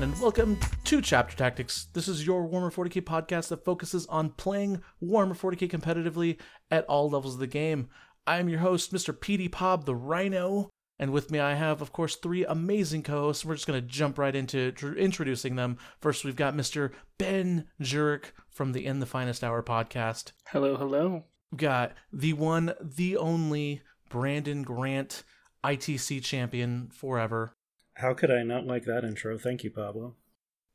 Everyone, and welcome to Chapter Tactics. This is your Warhammer 40k podcast that focuses on playing Warhammer 40k competitively at all levels of the game. I'm your host, Mr. PD Pob, the Rhino, and with me I have, of course, three amazing co-hosts. We're just going to jump right into tr- introducing them. First, we've got Mr. Ben Jurek from the In the Finest Hour podcast. Hello, hello. We've got the one, the only Brandon Grant, ITC champion forever. How could I not like that intro? Thank you, Pablo.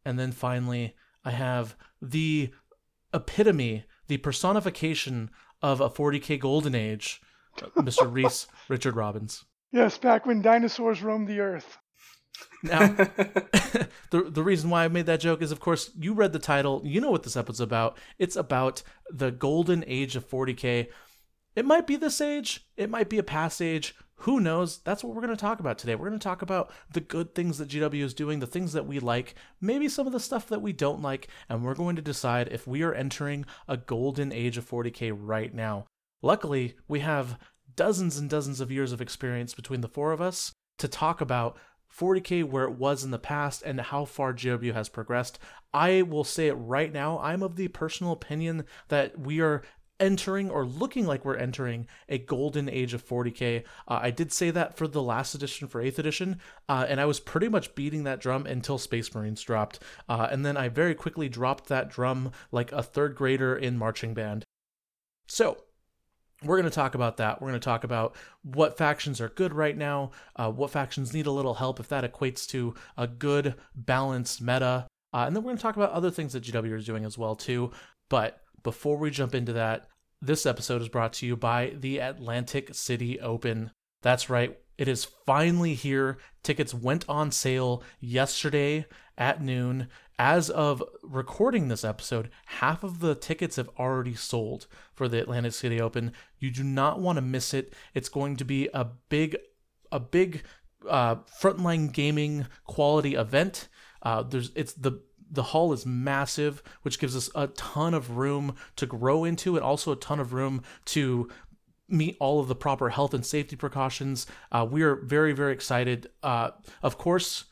And then finally, I have the epitome, the personification of a 40k golden age, Mr. Reece Richard Robbins. Yes, back when dinosaurs roamed the earth. Now, the the reason why I made that joke is, of course, you read the title. You know what this episode's about. It's about the golden age of 40k. It might be this age. It might be a past age. Who knows? That's what we're going to talk about today. We're going to talk about the good things that GW is doing, the things that we like, maybe some of the stuff that we don't like, and we're going to decide if we are entering a golden age of 40k right now. Luckily, we have dozens and dozens of years of experience between the four of us to talk about 40k where it was in the past and how far GW has progressed. I will say it right now. I'm of the personal opinion that we are entering or looking like we're entering a golden age of 40k. Uh, I did say that for the last edition for 8th edition, uh, and I was pretty much beating that drum until Space Marines dropped. Uh, and then I very quickly dropped that drum like a third grader in marching band. So, we're going to talk about that. We're going to talk about what factions are good right now, uh, what factions need a little help if that equates to a good balanced meta, uh, and then we're going to talk about other things that GW is doing as well too. But before we jump into that, this episode is brought to you by the Atlantic City Open. That's right, it is finally here. Tickets went on sale yesterday at noon. As of recording this episode, half of the tickets have already sold for the Atlantic City Open. You do not want to miss it. It's going to be a big, a big uh, frontline gaming quality event. Uh, there's it's the the hall is massive, which gives us a ton of room to grow into and also a ton of room to meet all of the proper health and safety precautions. Uh, we are very, very excited. Uh, of course,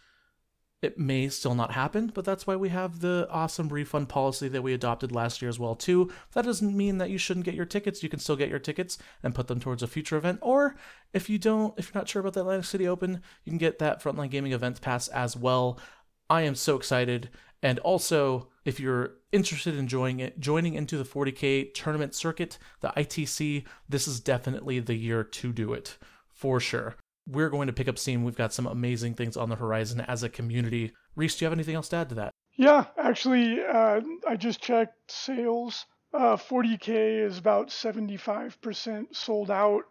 it may still not happen, but that's why we have the awesome refund policy that we adopted last year as well too. That doesn't mean that you shouldn't get your tickets. You can still get your tickets and put them towards a future event. Or if you don't, if you're not sure about the Atlantic City Open, you can get that Frontline Gaming Events Pass as well. I am so excited. And also, if you're interested in joining it, joining into the 40k tournament circuit, the ITC, this is definitely the year to do it for sure. We're going to pick up steam. We've got some amazing things on the horizon as a community. Reece, do you have anything else to add to that? Yeah, actually, uh, I just checked sales. Uh, 40k is about 75% sold out.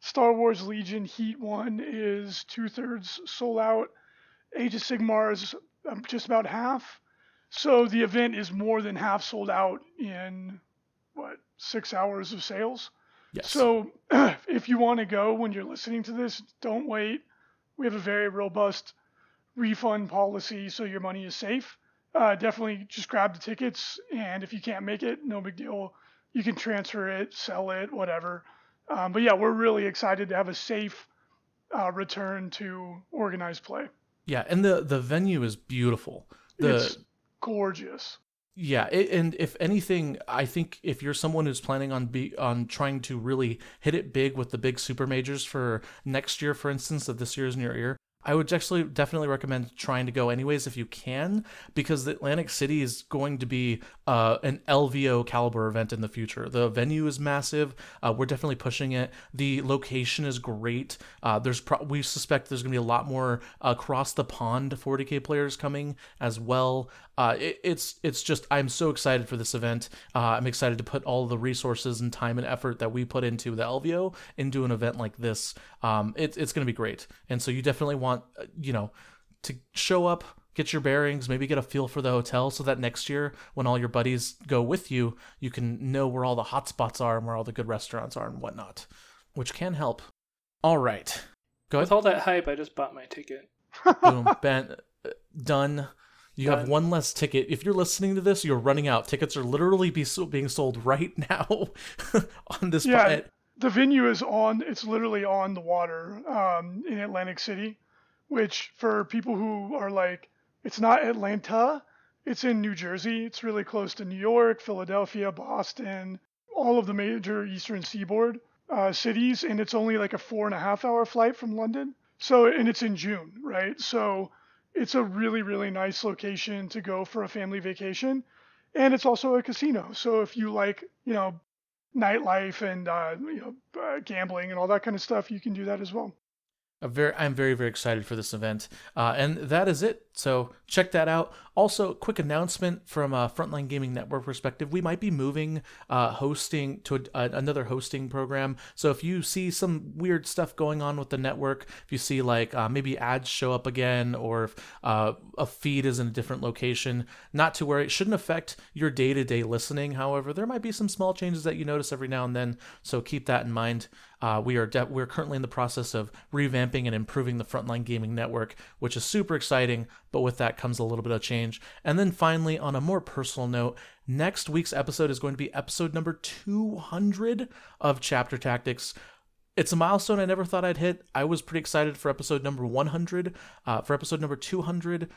Star Wars Legion Heat 1 is two thirds sold out. Age of Sigmar is um, just about half. So the event is more than half sold out in what six hours of sales. Yes. So if you want to go when you're listening to this, don't wait. We have a very robust refund policy, so your money is safe. Uh, definitely just grab the tickets, and if you can't make it, no big deal. You can transfer it, sell it, whatever. Um, but yeah, we're really excited to have a safe uh, return to organized play. Yeah, and the the venue is beautiful. The It's gorgeous. Yeah, it, and if anything, I think if you're someone who's planning on be on trying to really hit it big with the big super majors for next year, for instance, if this year is in your ear, I would actually definitely recommend trying to go anyways if you can, because the Atlantic City is going to be uh, an LVO caliber event in the future. The venue is massive. Uh, we're definitely pushing it. The location is great. Uh, there's pro- we suspect there's going to be a lot more across the pond 40k players coming as well. Uh, it, it's it's just I'm so excited for this event. Uh, I'm excited to put all the resources and time and effort that we put into the LVO into an event like this. Um, it's it's going to be great, and so you definitely want uh, you know to show up, get your bearings, maybe get a feel for the hotel, so that next year when all your buddies go with you, you can know where all the hot spots are and where all the good restaurants are and whatnot, which can help. All right, go With ahead. all that hype, I just bought my ticket. Boom, Ben, uh, done. You have one less ticket. If you're listening to this, you're running out. Tickets are literally be being sold right now on this. Yeah. planet. the venue is on it's literally on the water um, in atlantic city which for people who are like It's not Atlanta. It's in New Jersey. It's really close to New York, Philadelphia, Boston, all of the major Eastern Seaboard uh, cities, and it's only like a four and a half hour flight from London. So, and it's in June, right? So, it's a really, really nice location to go for a family vacation. And it's also a casino. So, if you like, you know, nightlife and, uh, you know, uh, gambling and all that kind of stuff, you can do that as well. I'm very, I'm very, very excited for this event. Uh, and that is it. So check that out. Also, quick announcement from a Frontline Gaming Network perspective: we might be moving uh, hosting to a, another hosting program. So if you see some weird stuff going on with the network, if you see like uh, maybe ads show up again, or if uh, a feed is in a different location, not to worry. It shouldn't affect your day-to-day listening. However, there might be some small changes that you notice every now and then. So keep that in mind. Uh, we are de- we're currently in the process of revamping and improving the Frontline Gaming Network, which is super exciting. But with that comes a little bit of change. And then finally, on a more personal note, next week's episode is going to be episode number 200 of Chapter Tactics. It's a milestone I never thought I'd hit. I was pretty excited for episode number 100. Uh, for episode number 200,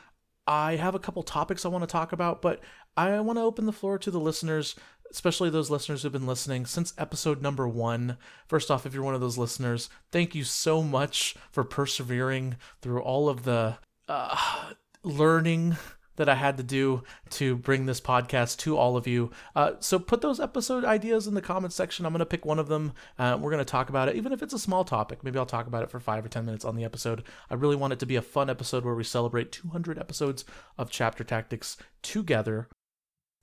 I have a couple topics I want to talk about, but I want to open the floor to the listeners especially those listeners who've been listening since episode number one. First off, if you're one of those listeners, thank you so much for persevering through all of the uh, learning that I had to do to bring this podcast to all of you. Uh, so put those episode ideas in the comments section. I'm going to pick one of them. Uh, we're going to talk about it, even if it's a small topic. Maybe I'll talk about it for five or 10 minutes on the episode. I really want it to be a fun episode where we celebrate 200 episodes of Chapter Tactics together.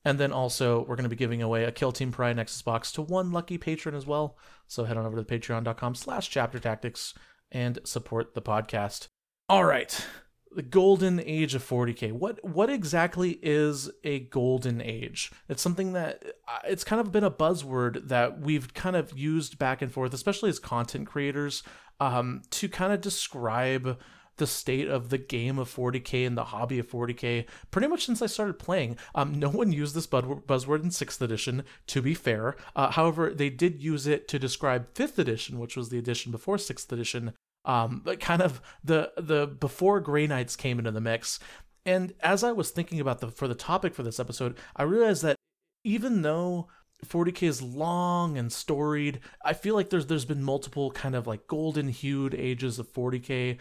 And then also, we're going to be giving away a Kill Team Pariah Nexus box to one lucky patron as well. So head on over to patreon.com slash chapter tactics and support the podcast. All right. The golden age of 40k. What what exactly is a golden age? It's something that uh, it's kind of been a buzzword that we've kind of used back and forth, especially as content creators, um, to kind of describe the state of the game of 40k and the hobby of 40k pretty much since I started playing. Um, no one used this buzzword in 6th edition, to be fair. Uh, however, they did use it to describe 5th edition, which was the edition before 6th edition. Um, but kind of the the before Grey Knights came into the mix. And as I was thinking about the for the topic for this episode, I realized that even though 40k is long and storied. I feel like there's there's been multiple kind of like golden hued ages of 40k,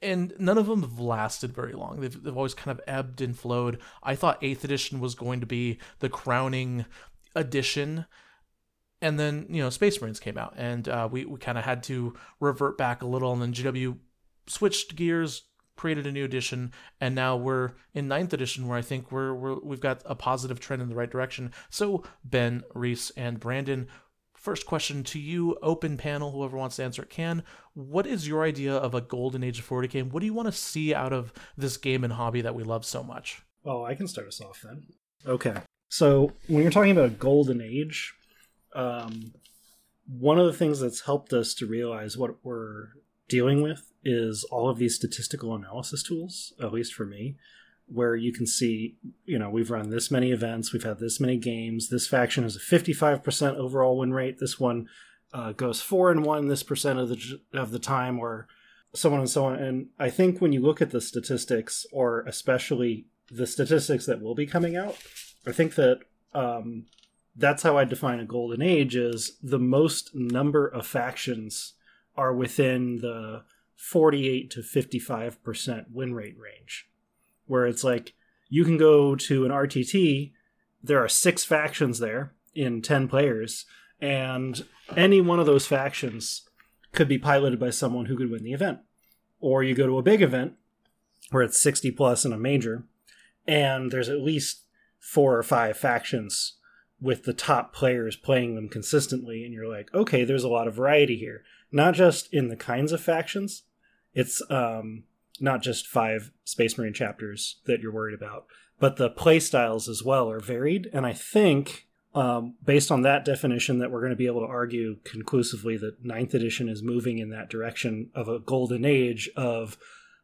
and none of them have lasted very long. They've, they've always kind of ebbed and flowed. I thought 8th edition was going to be the crowning edition. And then, you know, Space Marines came out, and uh, we, we kind of had to revert back a little. And then GW switched gears, created a new edition, and now we're in ninth edition, where I think we're, we're we've got a positive trend in the right direction. So Ben, Reese, and Brandon, first question to you, open panel, whoever wants to answer it can. What is your idea of a golden age of 40k? And what do you want to see out of this game and hobby that we love so much? Oh, I can start us off then. Okay. So when you're talking about a golden age, um, one of the things that's helped us to realize what we're dealing with is all of these statistical analysis tools, at least for me, where you can see, you know, we've run this many events, we've had this many games, this faction has a 55% overall win rate, this one uh, goes four and one this percent of the of the time, or so on and so on. And I think when you look at the statistics, or especially the statistics that will be coming out, I think that um, that's how I define a golden age: is the most number of factions are within the 48 to 55% win rate range, where it's like you can go to an RTT, there are six factions there in 10 players, and any one of those factions could be piloted by someone who could win the event. Or you go to a big event where it's 60 plus in a major, and there's at least four or five factions with the top players playing them consistently, and you're like, okay, there's a lot of variety here not just in the kinds of factions. It's um, not just five Space Marine chapters that you're worried about, but the play styles as well are varied. And I think, um, based on that definition, that we're going to be able to argue conclusively that Ninth Edition is moving in that direction of a golden age of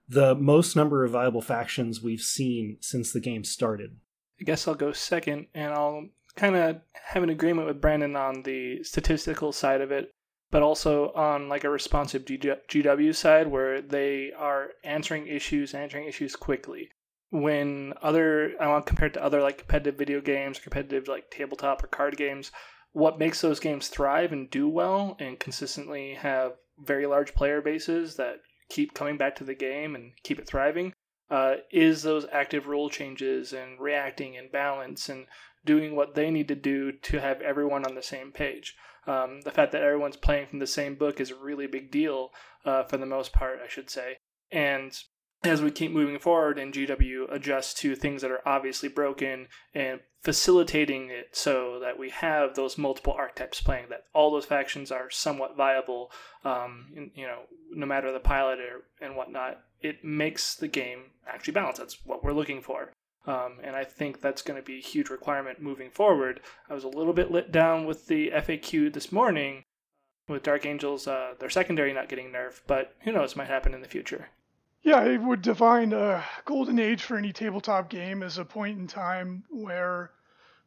the most number of viable factions we've seen since the game started. I guess I'll go second, and I'll kind of have an agreement with Brandon on the statistical side of it but also on like a responsive GW side where they are answering issues, answering issues quickly. when other I want compared to other like competitive video games, competitive like tabletop or card games, what makes those games thrive and do well and consistently have very large player bases that keep coming back to the game and keep it thriving uh, is those active rule changes and reacting and balance and doing what they need to do to have everyone on the same page. Um, the fact that everyone's playing from the same book is a really big deal uh, for the most part, I should say. And as we keep moving forward and GW adjusts to things that are obviously broken and facilitating it so that we have those multiple archetypes playing, that all those factions are somewhat viable, um, you know, no matter the pilot or, and whatnot, it makes the game actually balance. That's what we're looking for. Um, and I think that's going to be a huge requirement moving forward. I was a little bit lit down with the FAQ this morning with Dark Angels, uh, their secondary not getting nerfed, but who knows, might happen in the future. Yeah, it would define a golden age for any tabletop game as a point in time where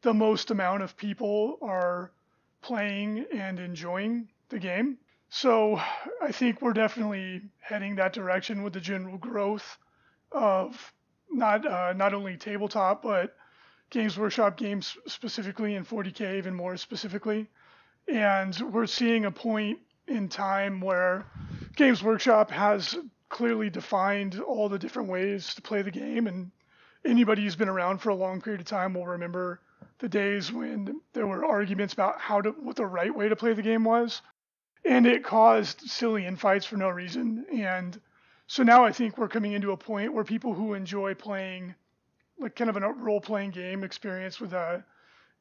the most amount of people are playing and enjoying the game. So I think we're definitely heading that direction with the general growth of not uh, not only tabletop but Games Workshop games specifically and 40k even more specifically. And we're seeing a point in time where Games Workshop has clearly defined all the different ways to play the game. And anybody who's been around for a long period of time will remember the days when there were arguments about how to what the right way to play the game was, and it caused silly infights for no reason. And so now I think we're coming into a point where people who enjoy playing like kind of a role playing game experience with a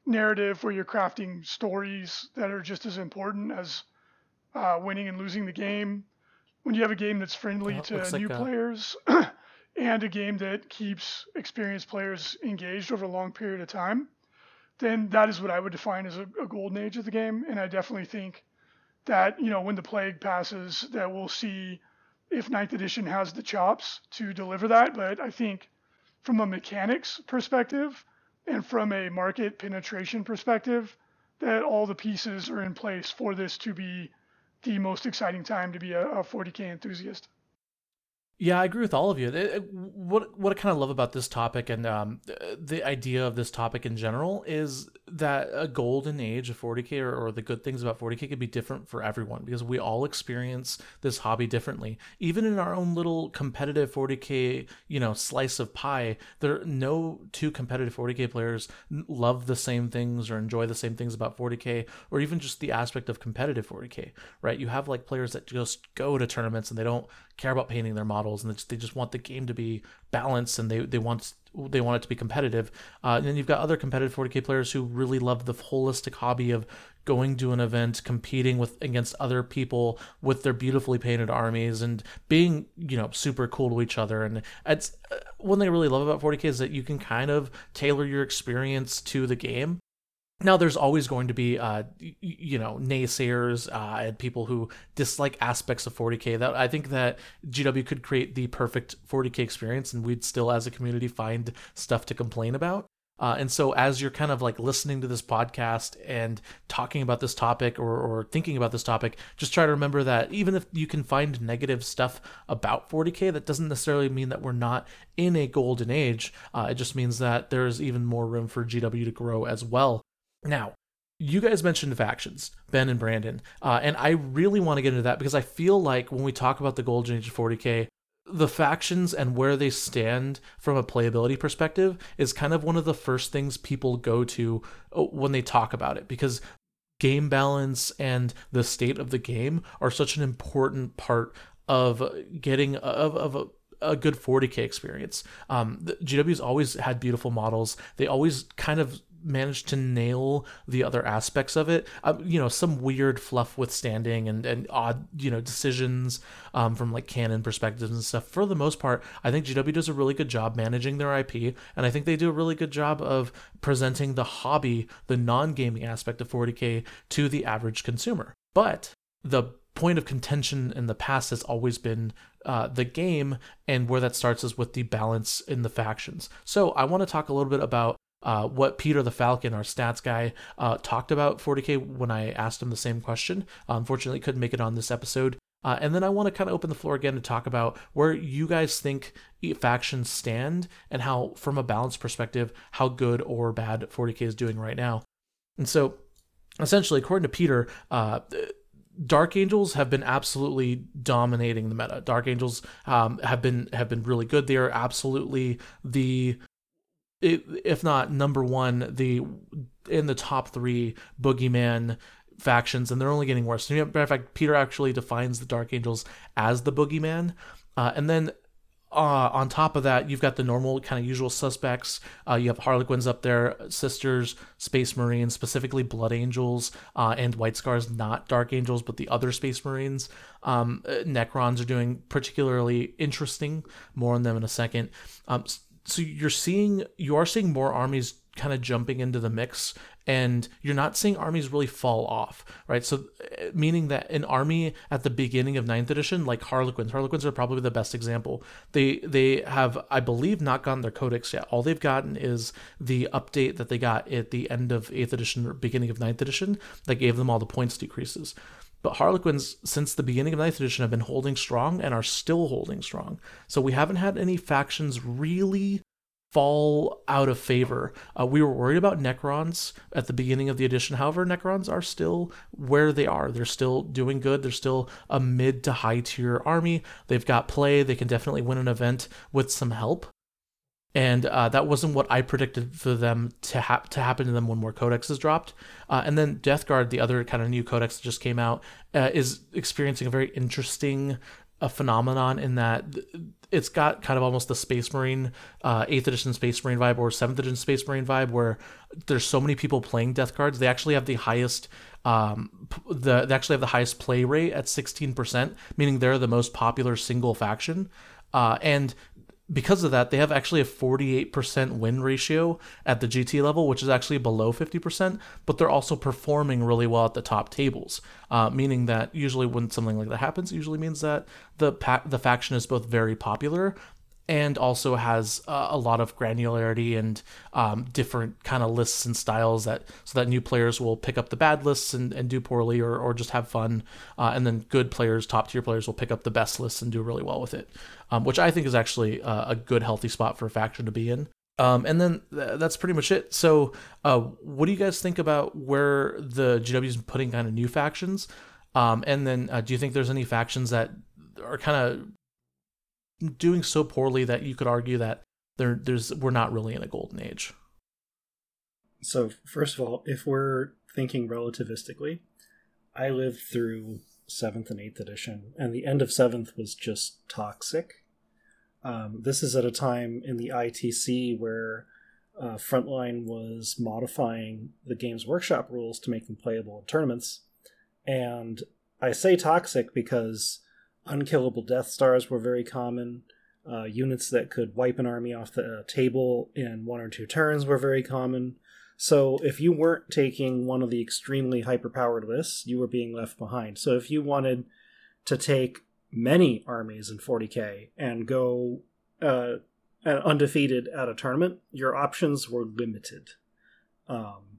narrative where you're crafting stories that are just as important as uh, winning and losing the game when you have a game that's friendly well, to new like players and a game that keeps experienced players engaged over a long period of time, then that is what I would define as a, a golden age of the game. And I definitely think that you know when the plague passes, that we'll see if Ninth Edition has the chops to deliver that. But I think from a mechanics perspective and from a market penetration perspective, that all the pieces are in place for this to be the most exciting time to be a, a 40k enthusiast. Yeah, I agree with all of you. What what I kind of love about this topic and um, the idea of this topic in general is that a golden age of 40k or, or, the good things about 40k can be different for everyone because we all experience this hobby differently. Even in our own little competitive 40k, you know, slice of pie, there no two competitive 40k players love the same things or enjoy the same things about 40k or even just the aspect of competitive 40k, right? You have like players that just go to tournaments and they don't care about painting their models and they just, want the game to be balanced and they they want they want it to be competitive. Uh, and then you've got other competitive 40k players who really love the holistic hobby of going to an event, competing with against other people with their beautifully painted armies, and being you know super cool to each other. And it's uh, one thing I really love about 40k is that you can kind of tailor your experience to the game now there's always going to be uh, you know naysayers uh, and people who dislike aspects of 40k that i think that gw could create the perfect 40k experience and we'd still as a community find stuff to complain about. Uh, and so as you're kind of like listening to this podcast and talking about this topic or, or thinking about this topic just try to remember that even if you can find negative stuff about 40k that doesn't necessarily mean that we're not in a golden age. Uh, it just means that there's even more room for gw to grow as well now, you guys mentioned factions, Ben and Brandon, uh, and I really want to get into that because I feel like when we talk about the Golden Age of 40k, the factions and where they stand from a playability perspective is kind of one of the first things people go to uh, when they talk about it because game balance and the state of the game are such an important part of getting of, of a a good 40k experience. Um, GW's always had beautiful models. They always kind of managed to nail the other aspects of it. Uh, you know, some weird fluff with standing and, and odd, you know, decisions um, from like canon perspectives and stuff. For the most part, I think GW does a really good job managing their IP, and I think they do a really good job of presenting the hobby, the non gaming aspect of 40K to the average consumer. But the point of contention in the past has always been uh, the game, and where that starts is with the balance in the factions. So I want to talk a little bit about uh, what Peter the Falcon, our stats guy, uh, talked about 40k when I asked him the same question. Uh, unfortunately, couldn't make it on this episode. Uh, and then I want to kind of open the floor again to talk about where you guys think factions stand and how, from a balance perspective, how good or bad 40k is doing right now. And so, essentially, according to Peter, uh, Dark Angels have been absolutely dominating the meta. Dark Angels um, have been have been really good. They are absolutely the if not number one, the in the top three boogeyman factions, and they're only getting worse. matter of fact, Peter actually defines the Dark Angels as the boogeyman, uh, and then uh, on top of that, you've got the normal kind of usual suspects. Uh, you have Harlequins up there, Sisters, Space Marines, specifically Blood Angels, uh, and White Scars, not Dark Angels, but the other Space Marines. Um, uh, Necrons are doing particularly interesting. More on them in a second. Um, so you're seeing, you are seeing more armies kind of jumping into the mix and you're not seeing armies really fall off, right? So, uh, meaning that an army at the beginning of ninth edition, like Harlequins, Harlequins are probably the best example. They they have, I believe, not gotten their codex yet. All they've gotten is the update that they got at the end of eighth edition or beginning of ninth edition that gave them all the points decreases. But Harlequins, since the beginning of ninth edition, have been holding strong and are still holding strong. So we haven't had any factions really fall out of favor. Uh, we were worried about Necrons at the beginning of the edition. However, Necrons are still where they are. They're still doing good. They're still a mid to high tier army. They've got play. They can definitely win an event with some help. And uh, that wasn't what I predicted for them to, ha- to happen to them when more codexes dropped. Uh, and then Death Guard, the other kind of new codex that just came out, uh, is experiencing a very interesting a phenomenon in that it's got kind of almost the Space Marine, uh, 8th edition Space Marine vibe or 7th edition Space Marine vibe where there's so many people playing Death Guards. They actually have the highest, um, the, they actually have the highest play rate at 16%, meaning they're the most popular single faction. Uh, and because of that, they have actually a 48% win ratio at the GT level, which is actually below 50%, but they're also performing really well at the top tables, uh, meaning that usually when something like that happens, usually means that the pa- the faction is both very popular and also has uh, a lot of granularity and um, different kind of lists and styles that so that new players will pick up the bad lists and, and do poorly or, or just have fun uh, and then good players top tier players will pick up the best lists and do really well with it um, which i think is actually uh, a good healthy spot for a faction to be in. Um, and then th- that's pretty much it. So uh, what do you guys think about where the gw is putting kind of new factions? Um, and then uh, do you think there's any factions that are kind of doing so poorly that you could argue that there there's we're not really in a golden age. So first of all, if we're thinking relativistically, I lived through seventh and eighth edition, and the end of seventh was just toxic. Um, this is at a time in the ITC where uh, Frontline was modifying the Games Workshop rules to make them playable in tournaments. And I say toxic because unkillable Death Stars were very common. Uh, units that could wipe an army off the uh, table in one or two turns were very common. So if you weren't taking one of the extremely hyperpowered lists, you were being left behind. So if you wanted to take many armies in 40k and go uh, undefeated at a tournament, your options were limited, um,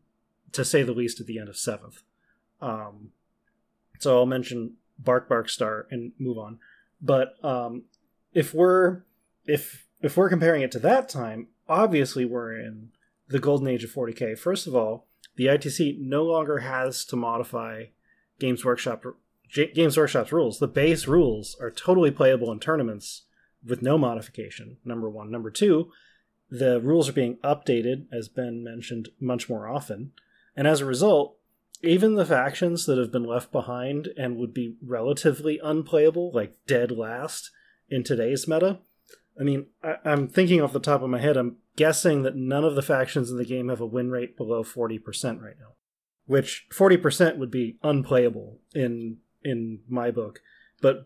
to say the least. At the end of seventh, um, so I'll mention bark bark star and move on. But um, if we're if if we're comparing it to that time obviously we're in the golden age of 40k first of all the itc no longer has to modify games workshop games workshop's rules. The base rules are totally playable in tournaments with no modification number one. Number two the rules are being updated as ben mentioned much more often. And as a result even the factions that have been left behind and would be relatively unplayable, like dead last in today's meta. I mean, I, am thinking off the top of my head, I'm guessing that none of the factions in the game have a win rate below 40% right now, which 40% would be unplayable in in my book. But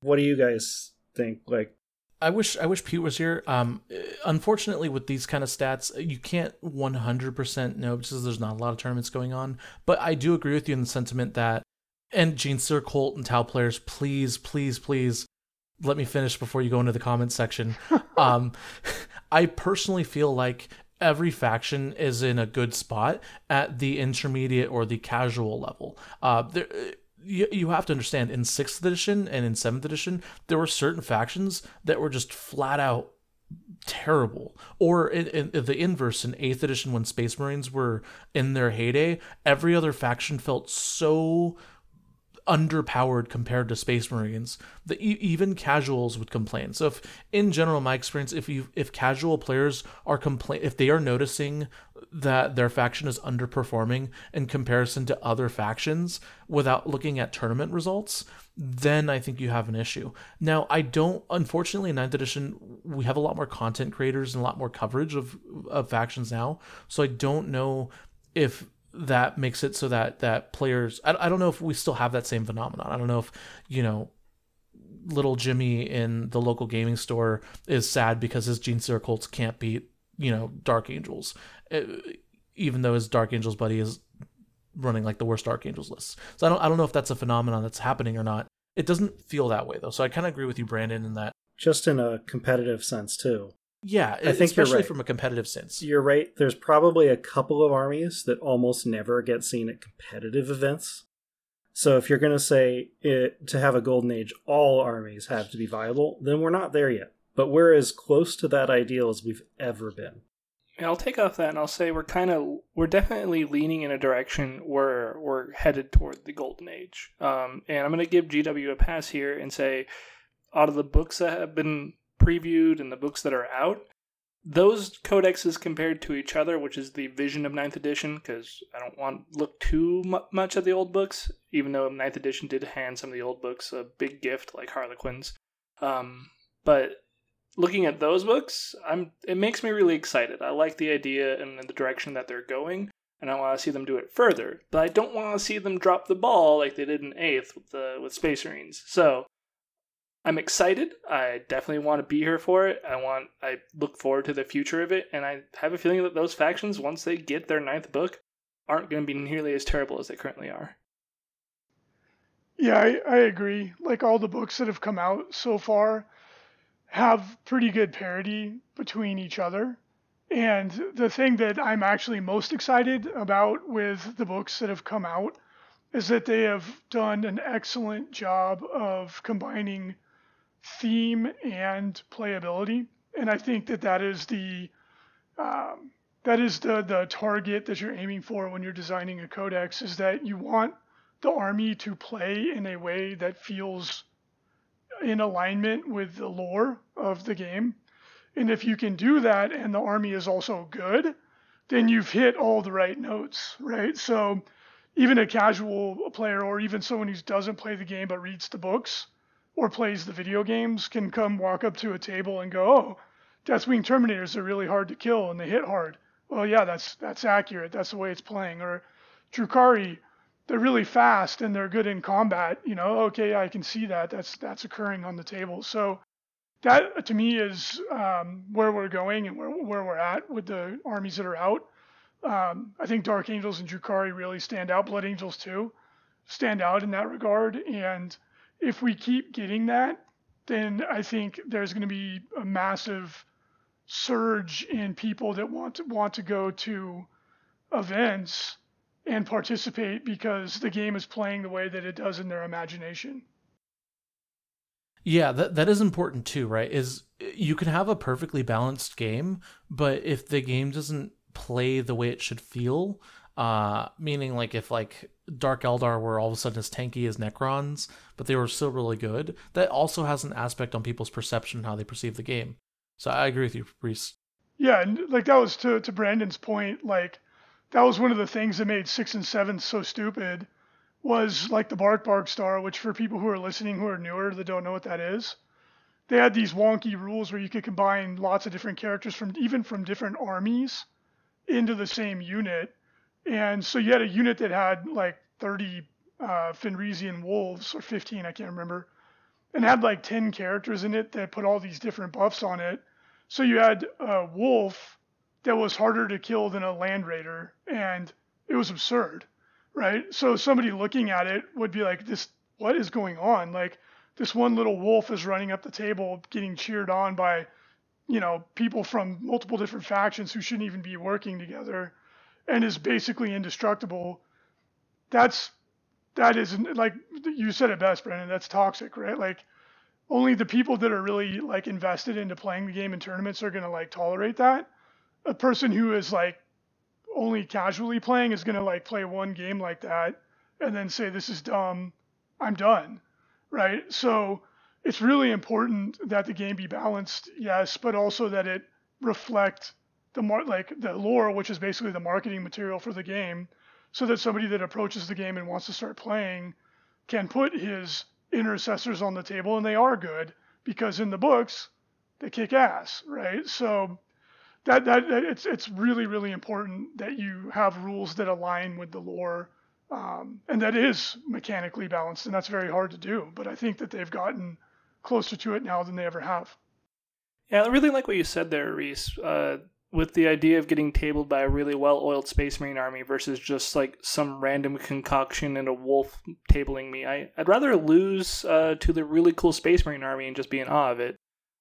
what do you guys think? Like, I wish I wish Pete was here. Um, unfortunately, with these kind of stats, you can't 100% know because there's not a lot of tournaments going on. But I do agree with you in the sentiment that, and Genestealer, Cult, and Tau players, please, please, please, let me finish before you go into the comments section. um, I personally feel like every faction is in a good spot at the intermediate or the casual level. Uh, there, you, you have to understand in sixth edition and in seventh edition, there were certain factions that were just flat out terrible. Or in, in, the inverse in eighth edition, when Space Marines were in their heyday, every other faction felt so underpowered compared to space marines that even casuals would complain so if in general my experience if you if casual players are complain if they are noticing that their faction is underperforming in comparison to other factions without looking at tournament results then i think you have an issue. Now i don't unfortunately in 9th edition we have a lot more content creators and a lot more coverage of of factions now. So i don't know if that makes it so that that players I, I don't know if we still have that same phenomenon. I don't know if you know little jimmy in the local gaming store is sad because his Genestealer Cults can't beat you know dark angels Uh, even though his dark angels buddy is running like the worst dark angels lists so i don't i don't know if that's a phenomenon that's happening or not it doesn't feel that way though so i kind of agree with you brandon in that just in a competitive sense too yeah, I think especially right. from a competitive sense. You're right. There's probably a couple of armies that almost never get seen at competitive events. So if you're going to say it, to have a golden age, all armies have to be viable, then we're not there yet. But we're as close to that ideal as we've ever been. And I'll take off that and I'll say we're kind of we're definitely leaning in a direction where we're headed toward the golden age. Um, and I'm going to give GW a pass here and say, out of the books that have been previewed and the books that are out, those codexes compared to each other, which is the vision of ninth edition, because I don't want to look too much at the old books, even though ninth edition did hand some of the old books a big gift like Harlequins. Um, but looking at those books, I'm it makes me really excited. I like the idea and the direction that they're going, and I want to see them do it further. But I don't want to see them drop the ball like they did in eighth with the with Space Marines. So I'm excited. I definitely want to be here for it. I want I look forward to the future of it, and I have a feeling that those factions, once they get their ninth book, aren't going to be nearly as terrible as they currently are. Yeah, I, I agree. Like all the books that have come out so far have pretty good parity between each other. And the thing that I'm actually most excited about with the books that have come out is that they have done an excellent job of combining theme and playability. And I think that that is the um, that is the the target that you're aiming for when you're designing a codex is that you want the army to play in a way that feels in alignment with the lore of the game. And if you can do that and the army is also good, then you've hit all the right notes, right? So even a casual player or even someone who doesn't play the game but reads the books or plays the video games can come walk up to a table and go, "Oh, Deathwing Terminators are really hard to kill and they hit hard." Well, yeah, that's that's accurate. That's the way it's playing. Or Drukhari, they're really fast and they're good in combat. You know, okay, I can see that. That's that's occurring on the table. So that to me is um, where we're going and where where we're at with the armies that are out. Um, I think Dark Angels and Drukhari really stand out. Blood Angels too stand out in that regard and if we keep getting that, then I think there's going to be a massive surge in people that want to want to go to events and participate because the game is playing the way that it does in their imagination. Yeah, that that is important too, right? Is you can have a perfectly balanced game, but if the game doesn't play the way it should feel, uh, meaning like if like Dark Eldar were all of a sudden as tanky as Necrons, but they were still really good, that also has an aspect on people's perception how they perceive the game. So I agree with you, Reece. Yeah, and like that was to to Brandon's point, like that was one of the things that made six and seven so stupid was like the Bark Bark Star, which for people who are listening who are newer that don't know what that is, they had these wonky rules where you could combine lots of different characters from even from different armies into the same unit and so you had a unit that had like 30 uh, Fenrisian wolves, or 15, I can't remember, and had like 10 characters in it that put all these different buffs on it. So you had a wolf that was harder to kill than a land raider, and it was absurd, right? So somebody looking at it would be like, "This, what is going on?" Like this one little wolf is running up the table, getting cheered on by, you know, people from multiple different factions who shouldn't even be working together and is basically indestructible, that's that isn't like you said it best, Brendan. That's toxic, right? Like only the people that are really like invested into playing the game in tournaments are gonna like tolerate that. A person who is like only casually playing is gonna like play one game like that and then say this is dumb, I'm done, right? So it's really important that the game be balanced, yes, but also that it reflect the mar- like the lore, which is basically the marketing material for the game, so that somebody that approaches the game and wants to start playing can put his intercessors on the table and they are good because in the books they kick ass, right? So that, that, it's it's really really important that you have rules that align with the lore um, and that is mechanically balanced and that's very hard to do but i think that they've gotten closer to it now than they ever have. Yeah i really like what you said there reece uh, with the idea of getting tabled by a really well-oiled space marine army versus just like some random concoction and a wolf tabling me. I, i'd rather lose uh, to the really cool space marine army and just be in awe of it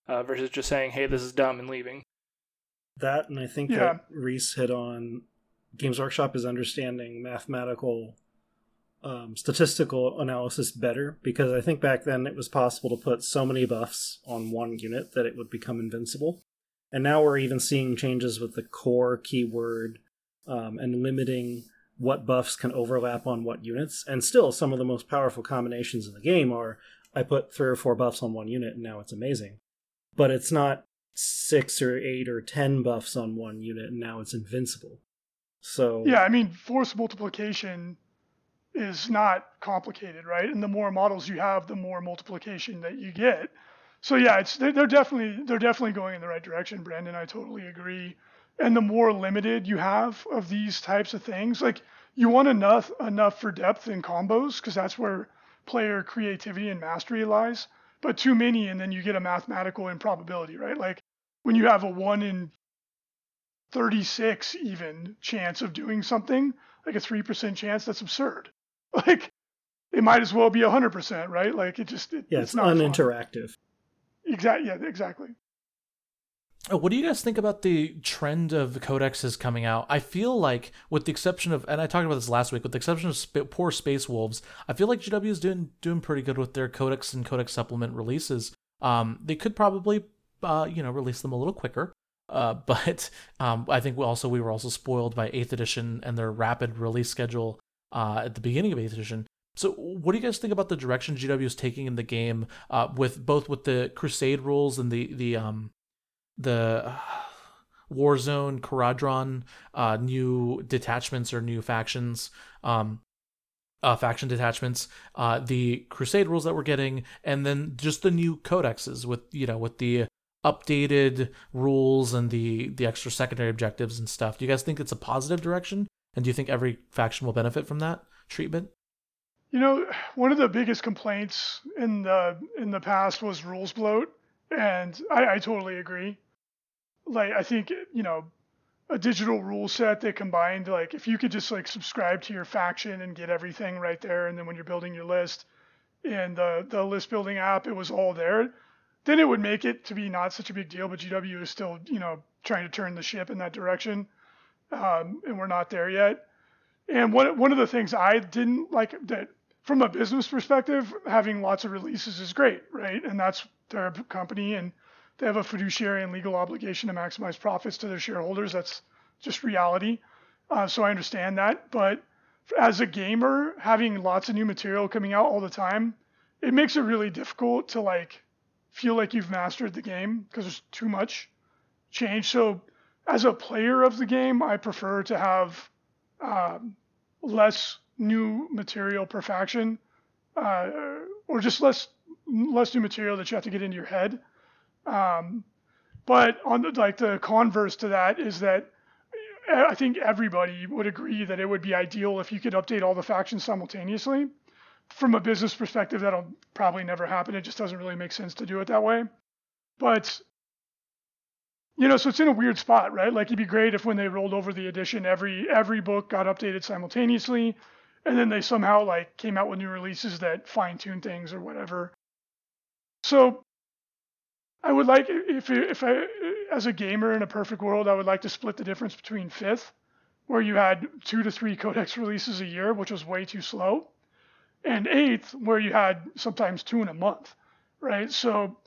uh, versus just saying hey this is dumb and leaving that and i think Yeah. that reece hit on games workshop is understanding mathematical um, statistical analysis better because i think back then it was possible to put so many buffs on one unit that it would become invincible. And now we're even seeing changes with the core keyword um, and limiting what buffs can overlap on what units. And still some of the most powerful combinations in the game are i put three or four buffs on one unit and now it's amazing. But it's not six or eight or ten buffs on one unit and now it's invincible. So yeah i mean force multiplication is not complicated right? And the more models you have the more multiplication that you get. So yeah it's they're, they're definitely they're definitely going in the right direction brandon. I totally agree. And the more limited you have of these types of things like you want enough enough for depth in combos because that's where player creativity and mastery lies but too many and then you get a mathematical improbability right? Like when you have a 1 in 36 even chance of doing something like a 3% chance that's absurd. Like it might as well be 100% right? Like it just it, yeah it's, not fun. uninteractive. Exactly yeah exactly what do you guys think about the trend of codexes coming out? I feel like, with the exception of, and I talked about this last week, with the exception of sp- poor Space Wolves, I feel like GW is doing doing pretty good with their codex and codex supplement releases. Um, they could probably, uh, you know, release them a little quicker. Uh, but um, I think we also we were also spoiled by Eighth Edition and their rapid release schedule uh, at the beginning of Eighth Edition. So, what do you guys think about the direction GW is taking in the game, uh, with both with the Crusade rules and the the um, the uh, Warzone, Charadon, uh, new detachments or new factions, um, uh, faction detachments, uh, the Crusade rules that we're getting, and then just the new codexes with you know with the updated rules and the the extra secondary objectives and stuff. Do you guys think it's a positive direction? And do you think every faction will benefit from that treatment? You know, one of the biggest complaints in the in the past was rules bloat, and I, I totally agree. Like, I think you know, a digital rule set that combined like if you could just like subscribe to your faction and get everything right there, and then when you're building your list in the the list building app, it was all there. Then it would make it to be not such a big deal. But GW is still you know trying to turn the ship in that direction, um, and we're not there yet. And one one of the things I didn't like that from a business perspective, having lots of releases is great, right? And that's their company and they have a fiduciary and legal obligation to maximize profits to their shareholders. That's just reality. Uh, so I understand that. But as a gamer, having lots of new material coming out all the time, it makes it really difficult to like feel like you've mastered the game because there's too much change. So as a player of the game, I prefer to have um, less new material per faction, uh, or just less less new material that you have to get into your head. Um, but on the like the converse to that is that I think everybody would agree that it would be ideal if you could update all the factions simultaneously. From a business perspective, that'll probably never happen. It just doesn't really make sense to do it that way. But you know, so it's in a weird spot, right? Like it'd be great if when they rolled over the edition, every every book got updated simultaneously, and then they somehow like came out with new releases that fine tune things or whatever. So I would like if if I as a gamer in a perfect world, I would like to split the difference between fifth, where you had two to three codex releases a year, which was way too slow, and eighth, where you had sometimes two in a month, right? So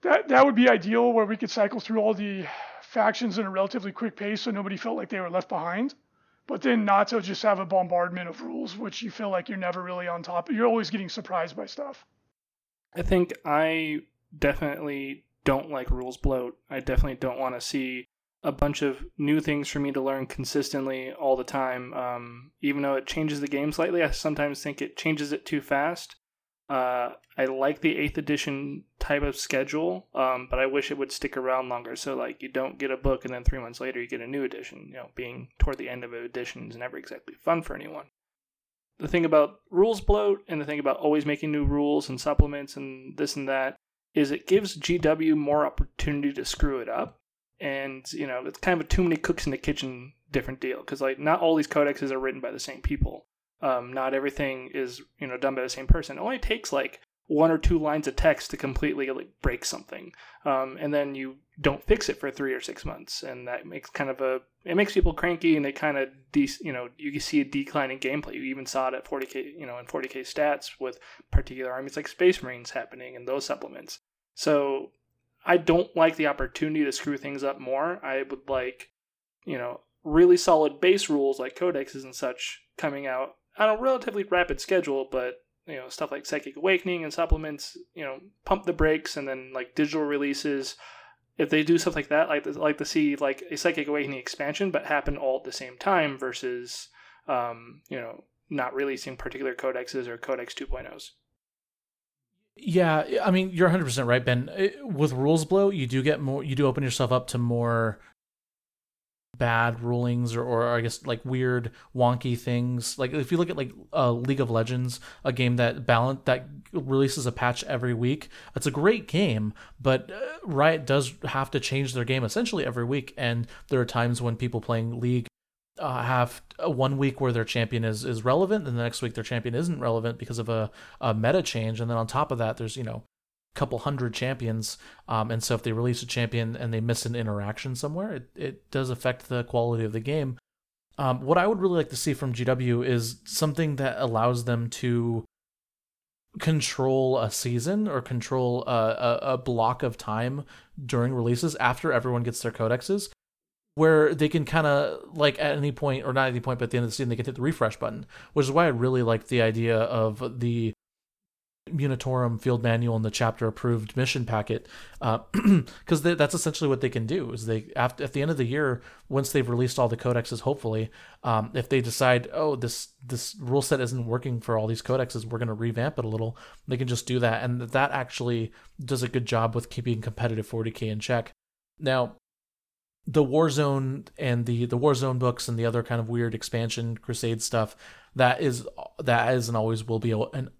that that would be ideal, where we could cycle through all the factions in a relatively quick pace, so nobody felt like they were left behind. But then not to just have a bombardment of rules, which you feel like you're never really on top. You're always getting surprised by stuff. I think I definitely don't like rules bloat. I definitely don't want to see a bunch of new things for me to learn consistently all the time. Um, even though it changes the game slightly, I sometimes think it changes it too fast. Uh, I like the eighth edition type of schedule, um, but I wish it would stick around longer. So like you don't get a book and then three months later you get a new edition. You know, being toward the end of an edition is never exactly fun for anyone. The thing about rules bloat and the thing about always making new rules and supplements and this and that is it gives GW more opportunity to screw it up. And you know, it's kind of a too many cooks in the kitchen different deal because like not all these codexes are written by the same people. Um, not everything is you know done by the same person. It only takes like one or two lines of text to completely like break something, um, and then you don't fix it for three or six months, and that makes kind of a it makes people cranky, and they kind of de- you know you see a decline in gameplay. You even saw it at 40k you know in 40k stats with particular armies like Space Marines happening and those supplements. So I don't like the opportunity to screw things up more. I would like you know really solid base rules like codexes and such coming out on a relatively rapid schedule, but you know stuff like Psychic Awakening and supplements, you know, pump the brakes, and then like digital releases. If they do stuff like that, like like to see like a Psychic Awakening expansion, but happen all at the same time versus um, you know not releasing particular codexes or codex 2.0s. Yeah, I mean you're 100 percent right, Ben. With rules bloat, you do get more. You do open yourself up to more bad rulings or, or I guess like weird wonky things. Like if you look at like uh, League of Legends, a game that balance that releases a patch every week, it's a great game, but uh, Riot does have to change their game essentially every week, and there are times when people playing League uh, have one week where their champion is is relevant, and the next week their champion isn't relevant because of a, a meta change, and then on top of that, there's you know couple hundred champions. Um, and so if they release a champion and they miss an interaction somewhere, it, it does affect the quality of the game. Um, what I would really like to see from GW is something that allows them to control a season or control a, a, a block of time during releases after everyone gets their codexes where they can kind of like at any point or not at any point but at the end of the season they can hit the refresh button which is why i really like the idea of the Munitorum field manual and the chapter approved mission packet, because uh, that's essentially what they can do. Is they after at the end of the year, once they've released all the codexes, hopefully, um, if they decide, oh, this this rule set isn't working for all these codexes, we're going to revamp it a little. They can just do that, and that actually does a good job with keeping competitive 40k in check. Now, the Warzone and the the Warzone books and the other kind of weird expansion crusade stuff that is that is and always will be an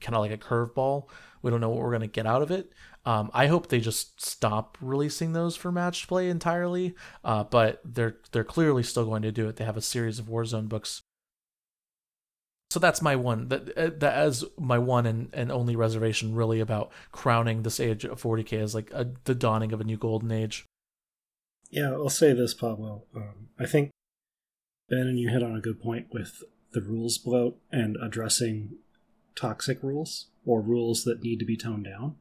kind of like a curveball. We don't know what we're going to get out of it. Um, I hope they just stop releasing those for match play entirely. Uh, but they're they're clearly still going to do it. They have a series of Warzone books. So that's my one. That uh, that as my one and, and only reservation really about crowning this age of 40k as like a, the dawning of a new golden age. Yeah, I'll say this, Pablo. Um, I think Ben and you hit on a good point with the rules bloat and addressing toxic rules or rules that need to be toned down.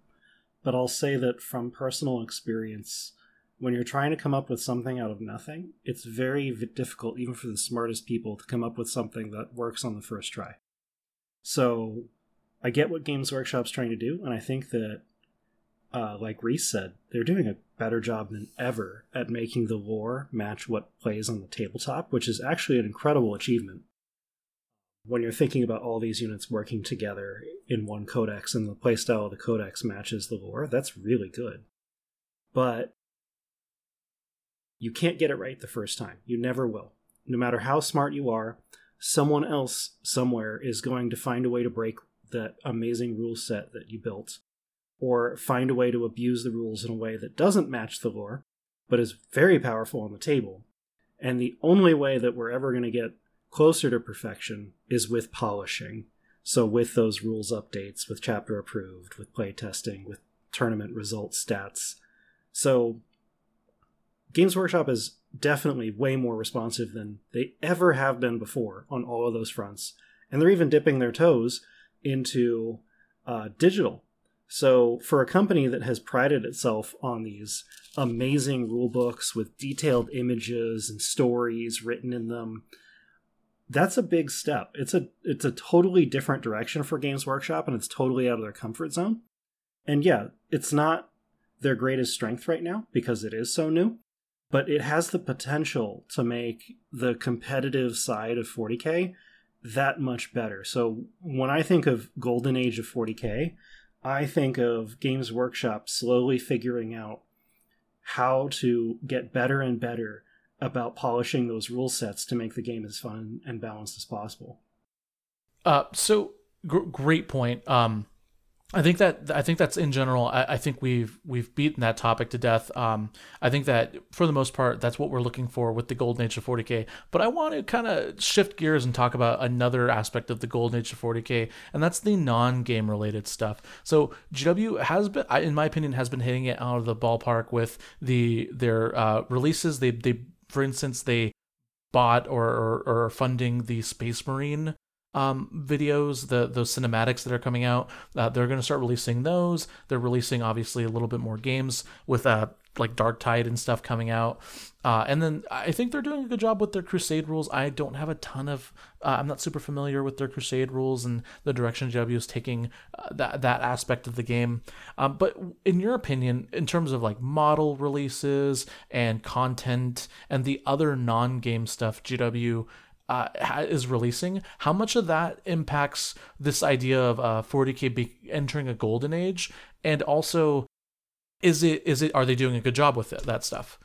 But I'll say that from personal experience, when you're trying to come up with something out of nothing, it's very difficult, even for the smartest people, to come up with something that works on the first try. So I get what Games Workshop's trying to do, and I think that, uh, like Reece said, they're doing a better job than ever at making the lore match what plays on the tabletop, which is actually an incredible achievement when you're thinking about all these units working together in one codex and the playstyle of the codex matches the lore, that's really good. But you can't get it right the first time. You never will. No matter how smart you are, someone else somewhere is going to find a way to break that amazing rule set that you built, or find a way to abuse the rules in a way that doesn't match the lore, but is very powerful on the table. And the only way that we're ever going to get closer to perfection is with polishing. So with those rules updates, with chapter approved, with play testing, with tournament results stats. So Games Workshop is definitely way more responsive than they ever have been before on all of those fronts. and they're even dipping their toes into uh, digital. So, for a company that has prided itself on these amazing rule books with detailed images and stories written in them, that's a big step. It's a it's a totally different direction for Games Workshop, and it's totally out of their comfort zone. And yeah, it's not their greatest strength right now because it is so new, but it has the potential to make the competitive side of 40k that much better. So when I think of golden age of 40k, I think of Games Workshop slowly figuring out how to get better and better about polishing those rule sets to make the game as fun and balanced as possible. Uh, so gr- great point. Um, I think that I think that's in general. I, I, think we've we've beaten that topic to death. Um, I think that for the most part, that's what we're looking for with the golden age of 40k. But I want to kind of shift gears and talk about another aspect of the golden age of 40k, and that's the non-game related stuff. So GW has been, in my opinion, has been hitting it out of the ballpark with the their uh, releases. They they, for instance, they bought or, or, or funding the Space Marine um, videos, the those cinematics that are coming out. Uh, they're going to start releasing those. They're releasing obviously a little bit more games with uh, like Darktide and stuff coming out. Uh, and then I think they're doing a good job with their Crusade rules. I don't have a ton of, uh, I'm not super familiar with their Crusade rules and the direction GW is taking uh, that that aspect of the game. Um, but in your opinion, in terms of like model releases and content and the other non-game stuff GW uh, is releasing, how much of that impacts this idea of uh, 40k be- entering a golden age, and also is it is it are they doing a good job with it that stuff,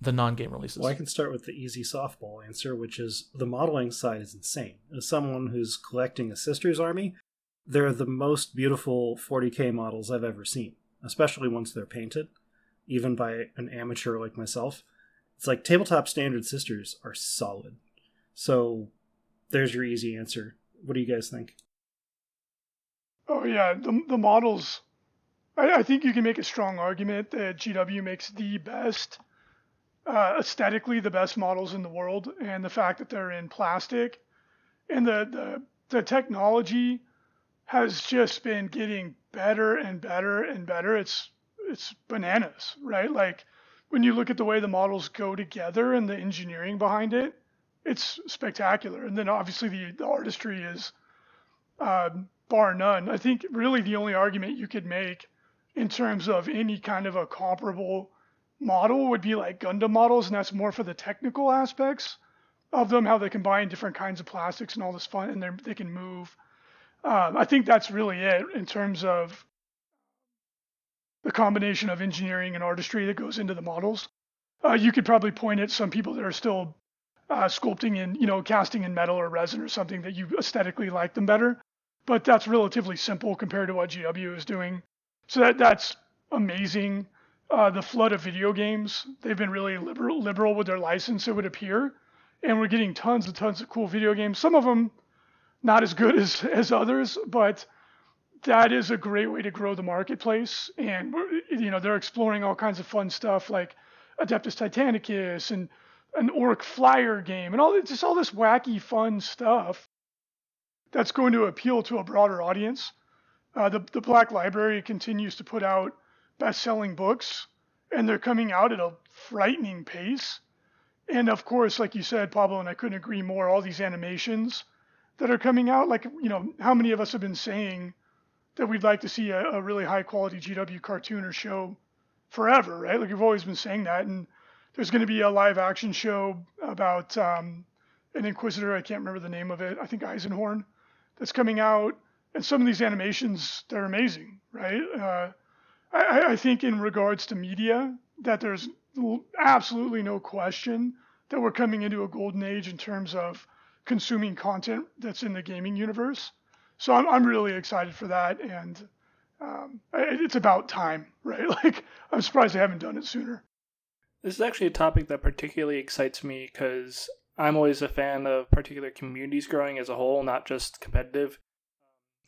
the non-game releases? Well, I can start with the easy softball answer, which is the modeling side is insane. As someone who's collecting a sister's army, they're the most beautiful 40k models I've ever seen, especially once they're painted, even by an amateur like myself. It's like tabletop standard sisters are solid so there's your easy answer. What do you guys think? Oh yeah, the the models. I, I think you can make a strong argument that GW makes the best, uh, aesthetically the best models in the world, and the fact that they're in plastic, and the the the technology has just been getting better and better and better. It's it's bananas, right? Like when you look at the way the models go together and the engineering behind it, it's spectacular. And then obviously the, the artistry is uh, bar none. I think really the only argument you could make in terms of any kind of a comparable model would be like Gundam models, and that's more for the technical aspects of them, how they combine different kinds of plastics and all this fun, and they can move. Um, I think that's really it in terms of the combination of engineering and artistry that goes into the models. Uh, you could probably point at some people that are still uh, sculpting in, you know, casting in metal or resin or something that you aesthetically like them better. But that's relatively simple compared to what GW is doing. So that that's amazing. Uh, the flood of video games, they've been really liberal, liberal with their license, it would appear. And we're getting tons and tons of cool video games. Some of them not as good as, as others, but that is a great way to grow the marketplace. And, you know, they're exploring all kinds of fun stuff like Adeptus Titanicus and an orc flyer game and all just all this wacky fun stuff that's going to appeal to a broader audience. Uh, the the Black Library continues to put out best-selling books, and they're coming out at a frightening pace. And of course, like you said, Pablo, and I couldn't agree more. All these animations that are coming out, like you know, how many of us have been saying that we'd like to see a, a really high-quality GW cartoon or show forever, right? Like we've always been saying that, and there's going to be a live action show about um, an Inquisitor. I can't remember the name of it. I think Eisenhorn that's coming out. And some of these animations, they're amazing, right? Uh, I, I think in regards to media, that there's absolutely no question that we're coming into a golden age in terms of consuming content that's in the gaming universe. So I'm, I'm really excited for that. And um, it's about time, right? Like, I'm surprised they haven't done it sooner. This is actually a topic that particularly excites me because I'm always a fan of particular communities growing as a whole, not just competitive.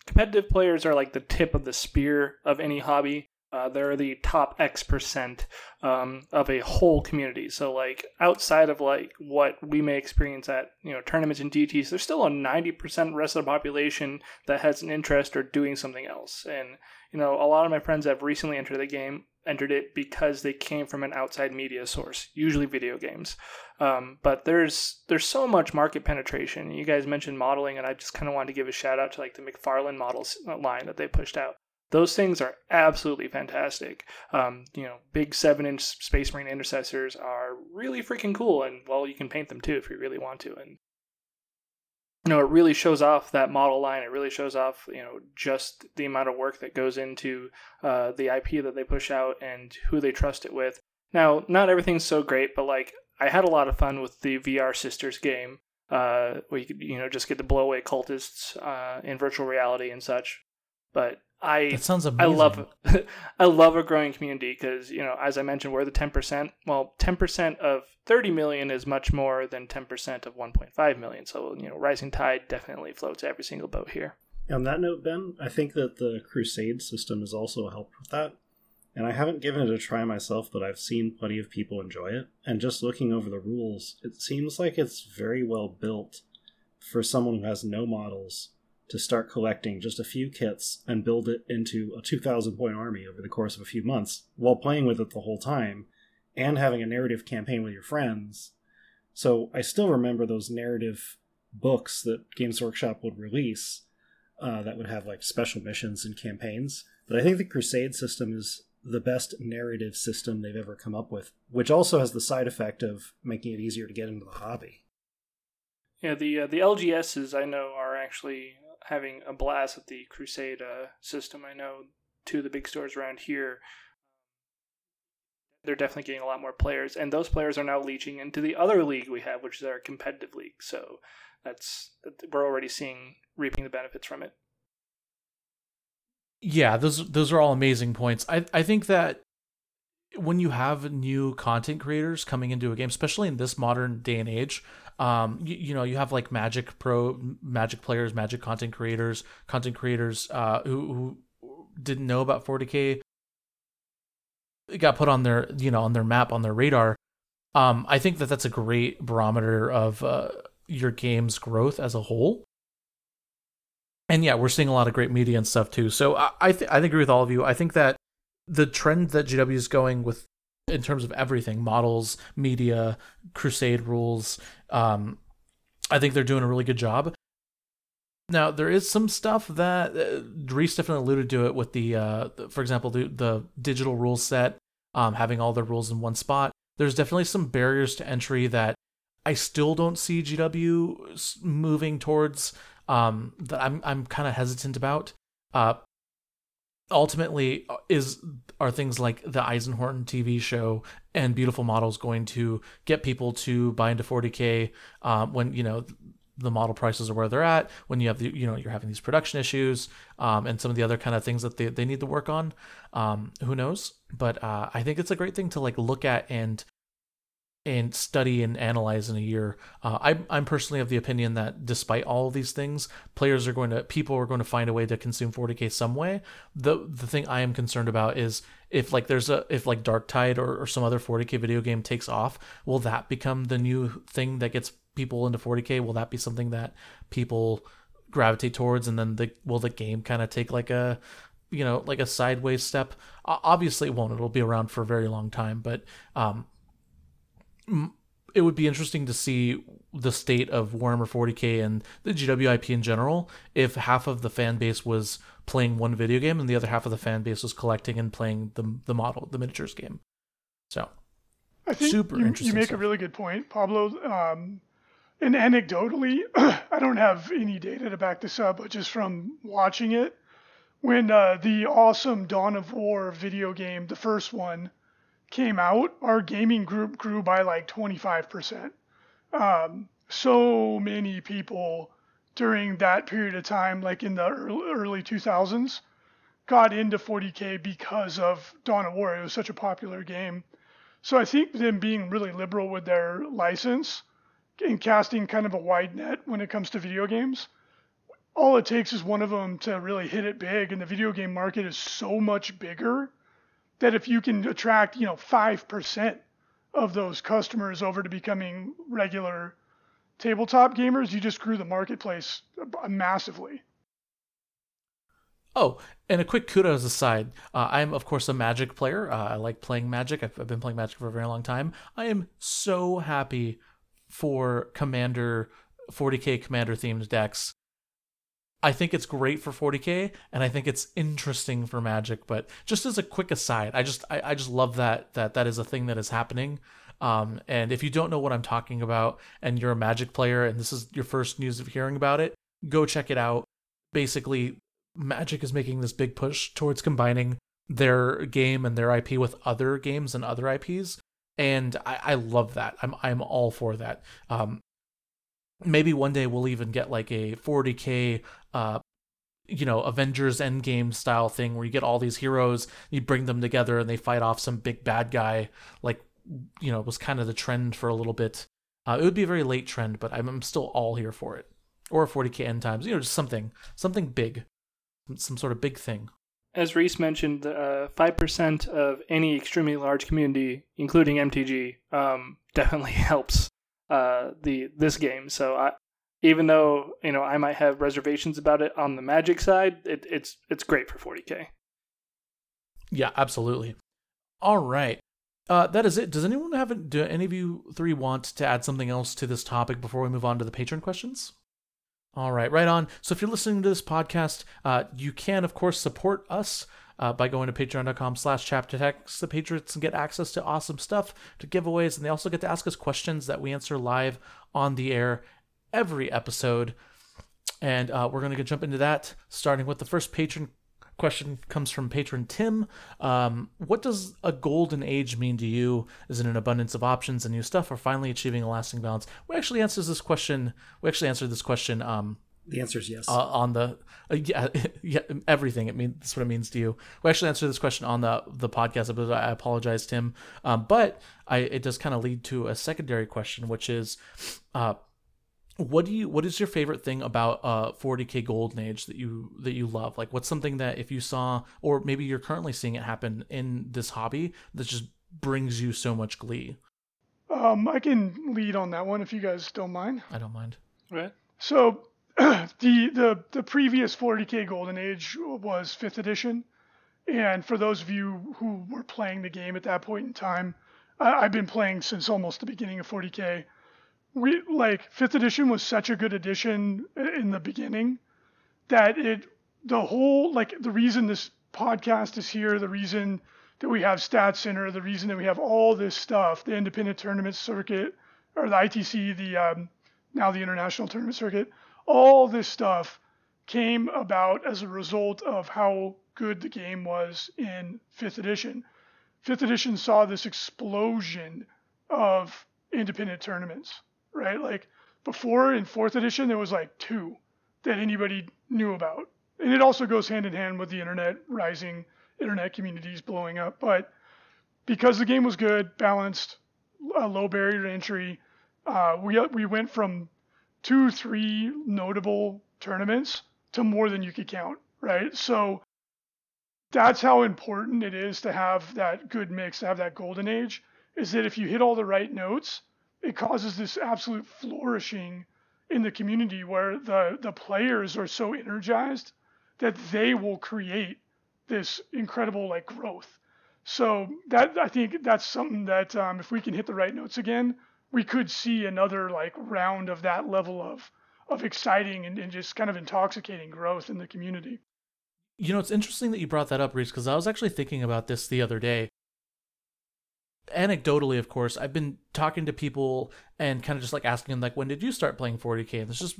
Competitive players are like the tip of the spear of any hobby. Uh, they're the top X percent um, of a whole community. So like outside of like what we may experience at you know tournaments and DTs, there's still a 90% rest of the population that has an interest or doing something else. And you know a lot of my friends have recently entered the game entered it because they came from an outside media source, usually video games. Um, but there's there's so much market penetration. You guys mentioned modeling, and I just kind of wanted to give a shout out to like the McFarlane models uh, line that they pushed out. Those things are absolutely fantastic. Um, you know, big seven inch Space Marine intercessors are really freaking cool, and well, you can paint them too if you really want to. And you know, it really shows off that model line. It really shows off, you know, just the amount of work that goes into uh, the IP that they push out and who they trust it with. Now, not everything's so great, but like I had a lot of fun with the VR Sisters game, uh, where you could, you know, just get to blow away cultists uh, in virtual reality and such. But I That sounds amazing. I love I love a growing community because you know as I mentioned we're the ten percent. Well, ten percent of thirty million is much more than ten percent of one point five million. So you know, rising tide definitely floats every single boat here. On that note, Ben, I think that the Crusade system has also helped with that. And I haven't given it a try myself, but I've seen plenty of people enjoy it. And just looking over the rules, it seems like it's very well built for someone who has no models to start collecting just a few kits and build it into a 2,000 point army over the course of a few months while playing with it the whole time and having a narrative campaign with your friends. So I still remember those narrative books that Games Workshop would release uh, that would have like special missions and campaigns. But I think the Crusade system is the best narrative system they've ever come up with, which also has the side effect of making it easier to get into the hobby. Yeah, the uh, the LGSs I know are actually having a blast with the Crusade uh, system. I know two of the big stores around here. They're definitely getting a lot more players, and those players are now leeching into the other league we have, which is our competitive league. So that's we're already seeing reaping the benefits from it. Yeah, those those are all amazing points. I I think that when you have new content creators coming into a game, especially in this modern day and age, um, you, you know, you have like Magic Pro, Magic players, Magic content creators, content creators uh, who who didn't know about 40k. It got put on their you know on their map on their radar. Um, I think that that's a great barometer of uh, your game's growth as a whole and yeah, we're seeing a lot of great media and stuff too. So I I, th- I agree with all of you. I think that the trend that GW is going with in terms of everything models, media, crusade rules, um, I think they're doing a really good job. Now there is some stuff that uh, Reece definitely alluded to it with the, uh, for example, the the digital rule set, um, having all the rules in one spot. There's definitely some barriers to entry that I still don't see GW moving towards um, that I'm I'm kind of hesitant about. Uh, ultimately, uh, is are things like the Eisenhorn TV show and Beautiful Models going to get people to buy into 40k um, when you know the model prices are where they're at when you have the you know you're having these production issues um, and some of the other kind of things that they, they need to work on um, who knows? But uh, i think it's a great thing to like look at and and study and analyze in a year. Uh, I'm I'm personally of the opinion that despite all these things, players are going to people are going to find a way to consume 40k some way. The the thing I am concerned about is if like there's a if like Darktide or, or some other 40k video game takes off, will that become the new thing that gets people into 40k? Will that be something that people gravitate towards, and then the will the game kind of take like a you know like a sideways step? obviously, it won't. It'll be around for a very long time, but um, it would be interesting to see the state of Warhammer 40k and the GWIP in general if half of the fan base was playing one video game and the other half of the fan base was collecting and playing the the model the miniatures game. So, I think super you, interesting. You make stuff. a really good point, Pablo. Um, and anecdotally, I don't have any data to back this up, but just from watching it, when uh, the awesome Dawn of War video game, the first one, came out, our gaming group grew by like 25%. Um, so many people during that period of time, like in the early, early 2000s, got into 40K because of Dawn of War. It was such a popular game. So I think them being really liberal with their license and casting kind of a wide net when it comes to video games, all it takes is one of them to really hit it big. And the video game market is so much bigger that if you can attract, you know, 5% of those customers over to becoming regular tabletop gamers, you just grew the marketplace massively. Oh, and a quick kudos aside, uh, I'm of course a Magic player. Uh, I like playing Magic. I've, I've, been playing Magic for a very long time. I am so happy for Commander 40k Commander themed decks. I think it's great for 40k, and I think it's interesting for Magic. But just as a quick aside, I just I, I just love that that that is a thing that is happening. Um, and if you don't know what I'm talking about, and you're a Magic player, and this is your first news of hearing about it, go check it out. Basically, Magic is making this big push towards combining their game and their IP with other games and other IPs, and I, I love that. I'm I'm all for that. Um, maybe one day we'll even get like a 40k uh you know avengers endgame style thing where you get all these heroes you bring them together and they fight off some big bad guy like you know it was kind of the trend for a little bit uh, it would be a very late trend but I'm, still all here for it or 40k end times you know just something something big some sort of big thing. As Reece mentioned, uh, five uh, percent of any extremely large community, including MTG, um, definitely helps uh, the this game. So I, even though you know I might have reservations about it on the Magic side, it, it's it's great for 40k. Yeah, absolutely. All right. Uh, that is it. Does anyone have? Do any of you three want to add something else to this topic before we move on to the patron questions? All right, right on. So if you're listening to this podcast, uh, you can, of course, support us uh, by going to patreon.com slash chaptertactics. The patrons and get access to awesome stuff, to giveaways, and they also get to ask us questions that we answer live on the air every episode. And uh, we're going to jump into that, starting with the first patron question comes from patron Tim. Um, what does a golden age mean to you? Is it an abundance of options and new stuff, or finally achieving a lasting balance? We actually answers this question. We actually answered this question. Um, the answer is yes. Uh, on the uh, yeah, yeah everything it means that's what it means to you. We actually answered this question on the the podcast episode. I apologize, Tim, um, but I it does kind of lead to a secondary question, which is, uh, what do you what is your favorite thing about uh 40k golden age that you that you love? Like what's something that if you saw or maybe you're currently seeing it happen in this hobby that just brings you so much glee? Um i can lead on that one if you guys don't mind. I don't mind. Right so the the the previous 40k golden age was fifth edition. And for those of you who were playing the game at that point in time I, i've been playing since almost the beginning of 40k we like fifth edition was such a good edition in the beginning that it the whole like the reason this podcast is here, the reason that we have Stat Center, the reason that we have all this stuff, the independent tournament circuit or the ITC, the um, now the international tournament circuit, all this stuff came about as a result of how good the game was in fifth edition. Fifth edition saw this explosion of independent tournaments right? Like before in fourth edition, there was like two that anybody knew about. And it also goes hand in hand with the internet rising, internet communities blowing up. But because the game was good, balanced, low barrier to entry, uh, we we went from two, three notable tournaments to more than you could count, right? So that's how important it is to have that good mix, to have that golden age. Is that if you hit all the right notes, it causes this absolute flourishing in the community where the the players are so energized that they will create this incredible like growth. So that I think that's something that um, if we can hit the right notes again, we could see another like round of that level of of exciting and, and just kind of intoxicating growth in the community. You know, it's interesting that you brought that up, Reece, because I was actually thinking about this the other day anecdotally of course i've been talking to people and kind of just like asking them like when did you start playing 40k and it's just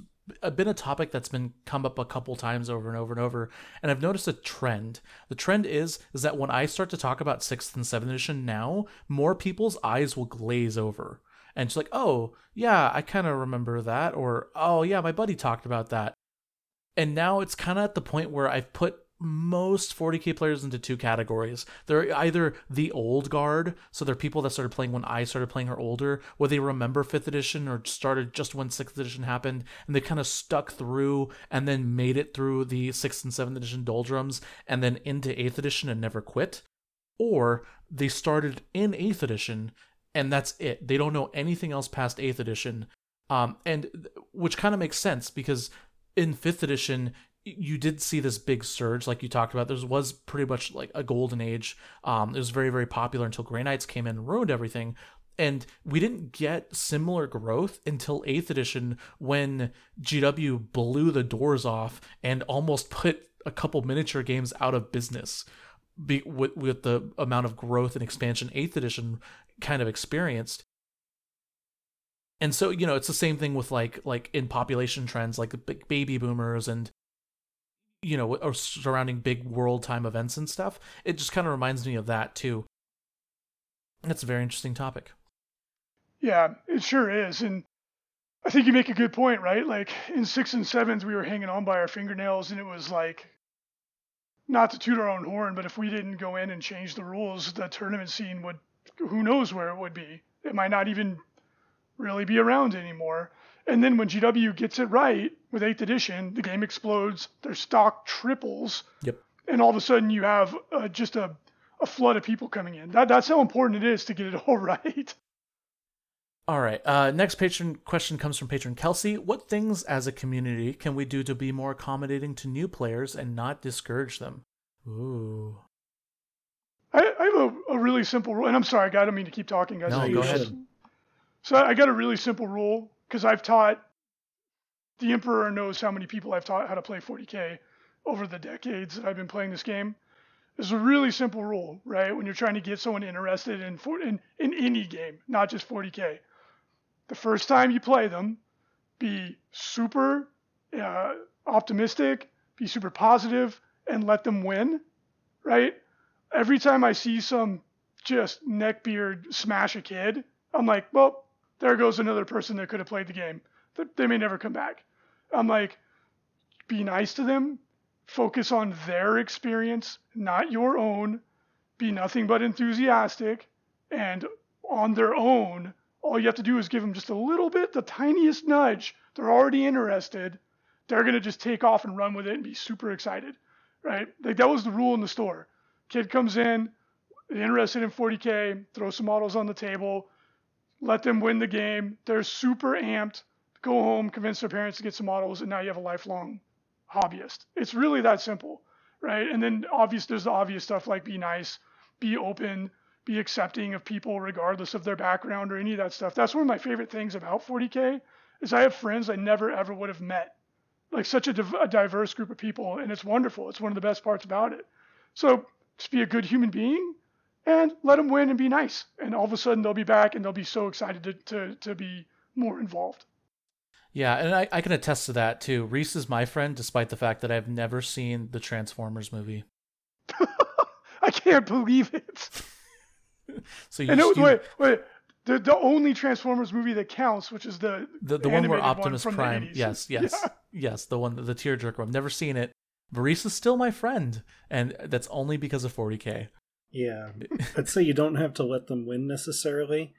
been a topic that's been come up a couple times over and over and over and i've noticed a trend. The trend is is that when i start to talk about sixth and seventh edition now more people's eyes will glaze over. And it's like oh yeah i kind of remember that or oh yeah my buddy talked about that. And now it's kind of at the point where i've put most 40k players into two categories. They're either the old guard, so they're people that started playing when I started playing or older, where they remember 5th edition or started just when 6th edition happened, and they kind of stuck through and then made it through the 6th and 7th edition doldrums and then into 8th edition and never quit. or they started in 8th edition and that's it. They don't know anything else past 8th edition. Um, and which kind of makes sense because in 5th edition, you did see this big surge, like you talked about. There was pretty much like a golden age. Um, it was very, very popular until Grey Knights came in and ruined everything. And we didn't get similar growth until 8th edition when GW blew the doors off and almost put a couple miniature games out of business be, with, with the amount of growth and expansion 8th edition kind of experienced and so you know it's the same thing with like like in population trends like the baby boomers and you know or surrounding big world time events and stuff it just kind of reminds me of that too that's a very interesting topic yeah it sure is and i think you make a good point right like in six and sevens we were hanging on by our fingernails and it was like not to toot our own horn but if we didn't go in and change the rules the tournament scene would who knows where it would be. It might not even really be around anymore. And then when GW gets it right with 8th edition, the game explodes, their stock triples. Yep. And all of a sudden you have uh, just a, a flood of people coming in. That, that's how important it is to get it all right. All right. Uh, next patron question comes from patron Kelsey. What things as a community can we do to be more accommodating to new players and not discourage them? Ooh. I, I have a, a, really simple rule, and I'm sorry, I don't mean to keep talking, guys. No, go ahead. So I got a really simple rule because I've taught. The Emperor knows how many people I've taught how to play 40k over the decades that I've been playing this game. It's a really simple rule, right? When you're trying to get someone interested in in, in any game, not just 40k. The first time you play them, be super uh, optimistic, be super positive, and let them win, right? every time I see some just neckbeard smash a kid, I'm like, well, there goes another person that could have played the game. They may never come back. I'm like, be nice to them, focus on their experience, not your own, be nothing but enthusiastic, and on their own, all you have to do is give them just a little bit, the tiniest nudge. They're already interested. They're going to just take off and run with it and be super excited, right? Like that was the rule in the store. Kid comes in, interested in 40K, throw some models on the table, let them win the game. They're super amped. Go home, convince their parents to get some models, and now you have a lifelong hobbyist. It's really that simple, right? And then obvious, there's the obvious stuff like be nice, be open, be accepting of people regardless of their background or any of that stuff. That's one of my favorite things about 40K is I have friends I never ever would have met. Like such a, div- a diverse group of people, and it's wonderful. It's one of the best parts about it. So just be a good human being and let them win and be nice. And all of a sudden they'll be back and they'll be so excited to, to, to be more involved. Yeah, and I, I can attest to that too. Reece is my friend, despite the fact that I've never seen the Transformers movie. I can't believe it. so you, and it, you wait, wait. The, the only Transformers movie that counts, which is the the, the one where Optimus one Prime, yes, yes, yeah. yes, the one the tearjerker. I've never seen it, Maurice is still my friend, and that's only because of 40k. Yeah, I'd say you don't have to let them win necessarily,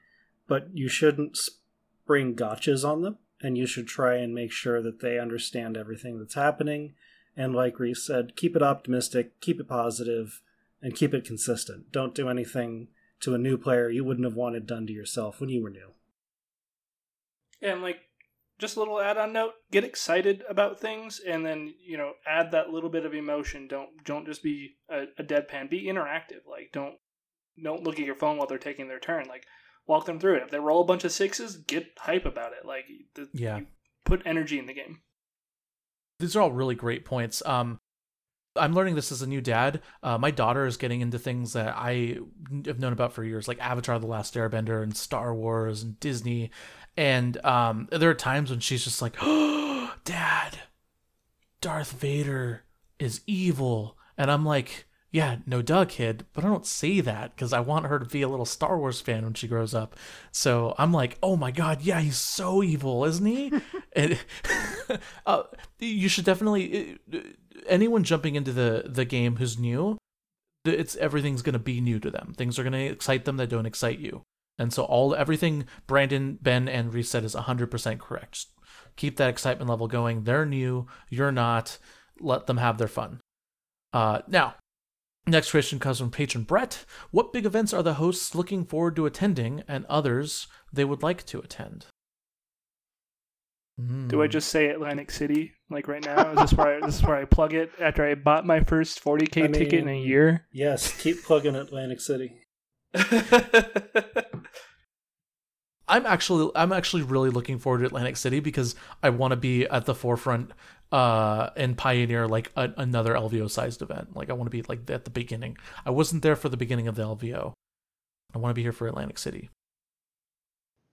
but you shouldn't spring gotchas on them, and you should try and make sure that they understand everything that's happening. And like Reece said, keep it optimistic, keep it positive, and keep it consistent. Don't do anything to a new player you wouldn't have wanted done to yourself when you were new. And like just a little add-on note get excited about things and then you know add that little bit of emotion don't don't just be a, a, deadpan be interactive like don't don't look at your phone while they're taking their turn like walk them through it. If they roll a bunch of sixes get hype about it. Like the, yeah. put energy in the game. These are all really great points. Um I'm learning this as a new dad. Uh, my daughter is getting into things that I have known about for years, like Avatar: The Last Airbender and Star Wars and Disney. And um, there are times when she's just like, "Oh, Dad, Darth Vader is evil," and I'm like, "Yeah, no duh, kid." But I don't say that because I want her to be a little Star Wars fan when she grows up. So I'm like, "Oh my God, yeah, he's so evil, isn't he?" and uh, you should definitely uh, anyone jumping into the the game who's new. It's everything's gonna be new to them. Things are gonna excite them that don't excite you. And so all everything Brandon, Ben, and Reece said is 100% correct. Just keep that excitement level going. They're new, you're not. Let them have their fun. Uh, now, Next question comes from patron Brett. What big events are the hosts looking forward to attending and others they would like to attend? Hmm. Do I just say Atlantic City like right now? Is this where I, this is where I plug it after I bought my first 40k I ticket in a year? Yes, keep plugging Atlantic City. I'm actually I'm actually really looking forward to Atlantic City because I want to be at the forefront uh and pioneer like a, another LVO sized event. Like I want to be like at the beginning. I wasn't there for the beginning of the LVO. I want to be here for Atlantic City.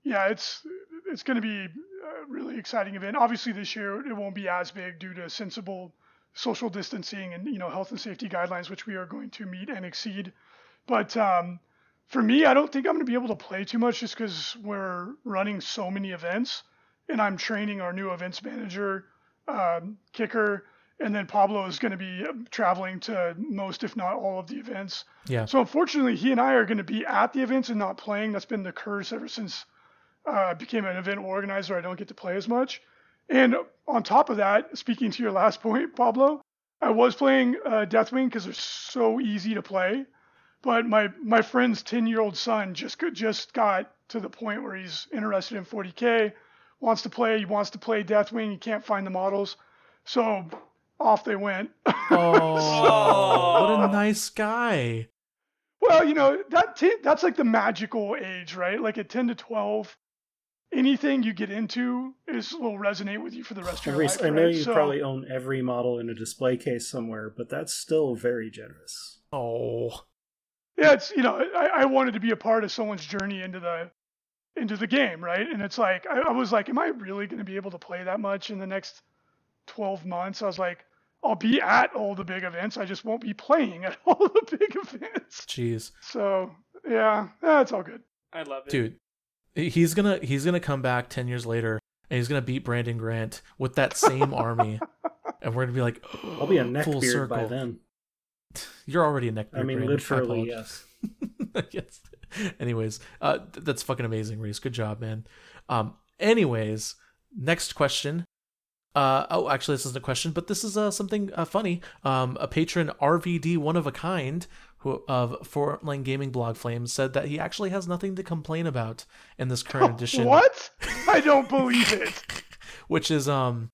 Yeah, it's it's going to be a really exciting event. Obviously, this year it won't be as big due to sensible social distancing and you know health and safety guidelines, which we are going to meet and exceed. But um, for me, I don't think I'm going to be able to play too much just because we're running so many events, and I'm training our new events manager, um, kicker, and then Pablo is going to be um, traveling to most, if not all, of the events. Yeah. So unfortunately, he and I are going to be at the events and not playing. That's been the curse ever since uh, I became an event organizer. I don't get to play as much. And on top of that, speaking to your last point, Pablo, I was playing uh, Deathwing because they're so easy to play. But my my friend's 10 year old son just just got to the point where he's interested in 40k, wants to play. He wants to play Deathwing. He can't find the models, so off they went. Oh, what a nice guy. Well, you know that t- that's like the magical age, right? Like at 10 to 12, anything you get into is will resonate with you for the rest of your Reece, life. I know right? you So- probably own every model in a display case somewhere, but that's still very generous. Oh. yeah, it's you know I, I wanted to be a part of someone's journey into the into the game, right? And it's like I, I was like, am I really going to be able to play that much in the next 12 months? I was like, I'll be at all the big events. I just won't be playing at all the big events. Jeez. So yeah, that's all good. I love it. Dude, he's gonna he's gonna come back ten years later and he's gonna beat Brandon Grant with that same army. And we're gonna be like, I'll be a oh, full neckbeard circle. by then. You're already a neckbeard. I mean, Brandon. literally, apologize. yes. yes. Anyways, uh, th- that's fucking amazing, Reece. Good job, man. Um, anyways, next question. Uh, oh, actually, this isn't a question, but this is uh, something uh, funny. Um, a patron, RVD One of a Kind, who of Frontline Gaming Blog Flames, said that he actually has nothing to complain about in this current edition. What? I don't believe it. Which is um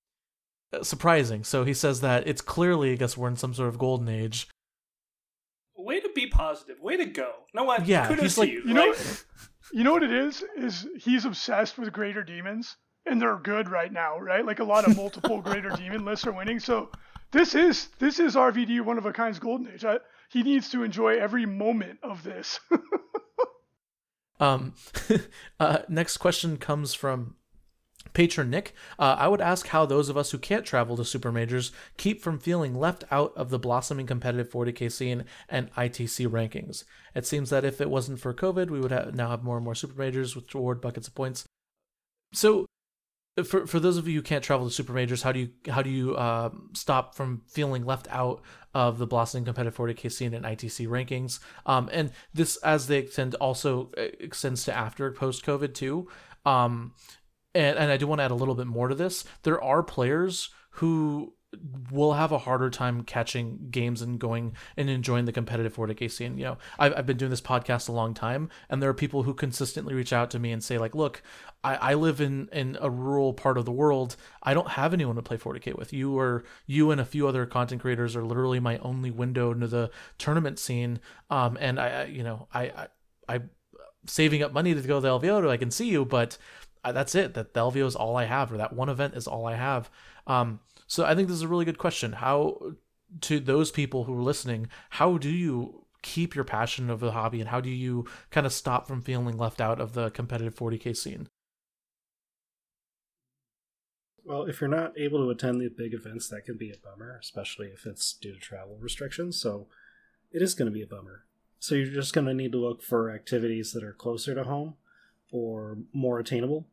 surprising. So he says that it's clearly, I guess, we're in some sort of golden age. Way to be positive. Way to go. No what? Yeah, Kudos he's to you. You know, Like, you know what it is? Is he's obsessed with greater demons, and they're good right now, right? Like a lot of multiple greater demon lists are winning. So this is this is RVD one of a kind's golden age. I, he needs to enjoy every moment of this. Um, uh, next question comes from patron Nick. Uh, I would ask how those of us who can't travel to super majors keep from feeling left out of the blossoming competitive 40k scene and ITC rankings. It seems that if it wasn't for COVID, we would have, now have more and more super majors which reward buckets of points. So, for for those of you who can't travel to super majors, how do you how do you uh, stop from feeling left out of the blossoming competitive 40k scene and ITC rankings? Um, and this, as they extend, also uh, extends to after post COVID too. Um, and and I do want to add a little bit more to this. There are players who will have a harder time catching games and going and enjoying the competitive 40k scene. You know, I've, I've been doing this podcast a long time, and there are people who consistently reach out to me and say like, "Look, I, I live in in a rural part of the world. I don't have anyone to play 40k with. You or you and a few other content creators are literally my only window into the tournament scene. Um, and I, I you know, I, I, I saving up money to go to the LVO I can see you, but that's it. That the LVO is all I have, or that one event is all I have. Um, so I think this is a really good question. How to those people who are listening, how do you keep your passion of the hobby, and how do you kind of stop from feeling left out of the competitive 40k scene? Well, if you're not able to attend the big events, that can be a bummer, especially if it's due to travel restrictions. So it is going to be a bummer. So you're just going to need to look for activities that are closer to home or more attainable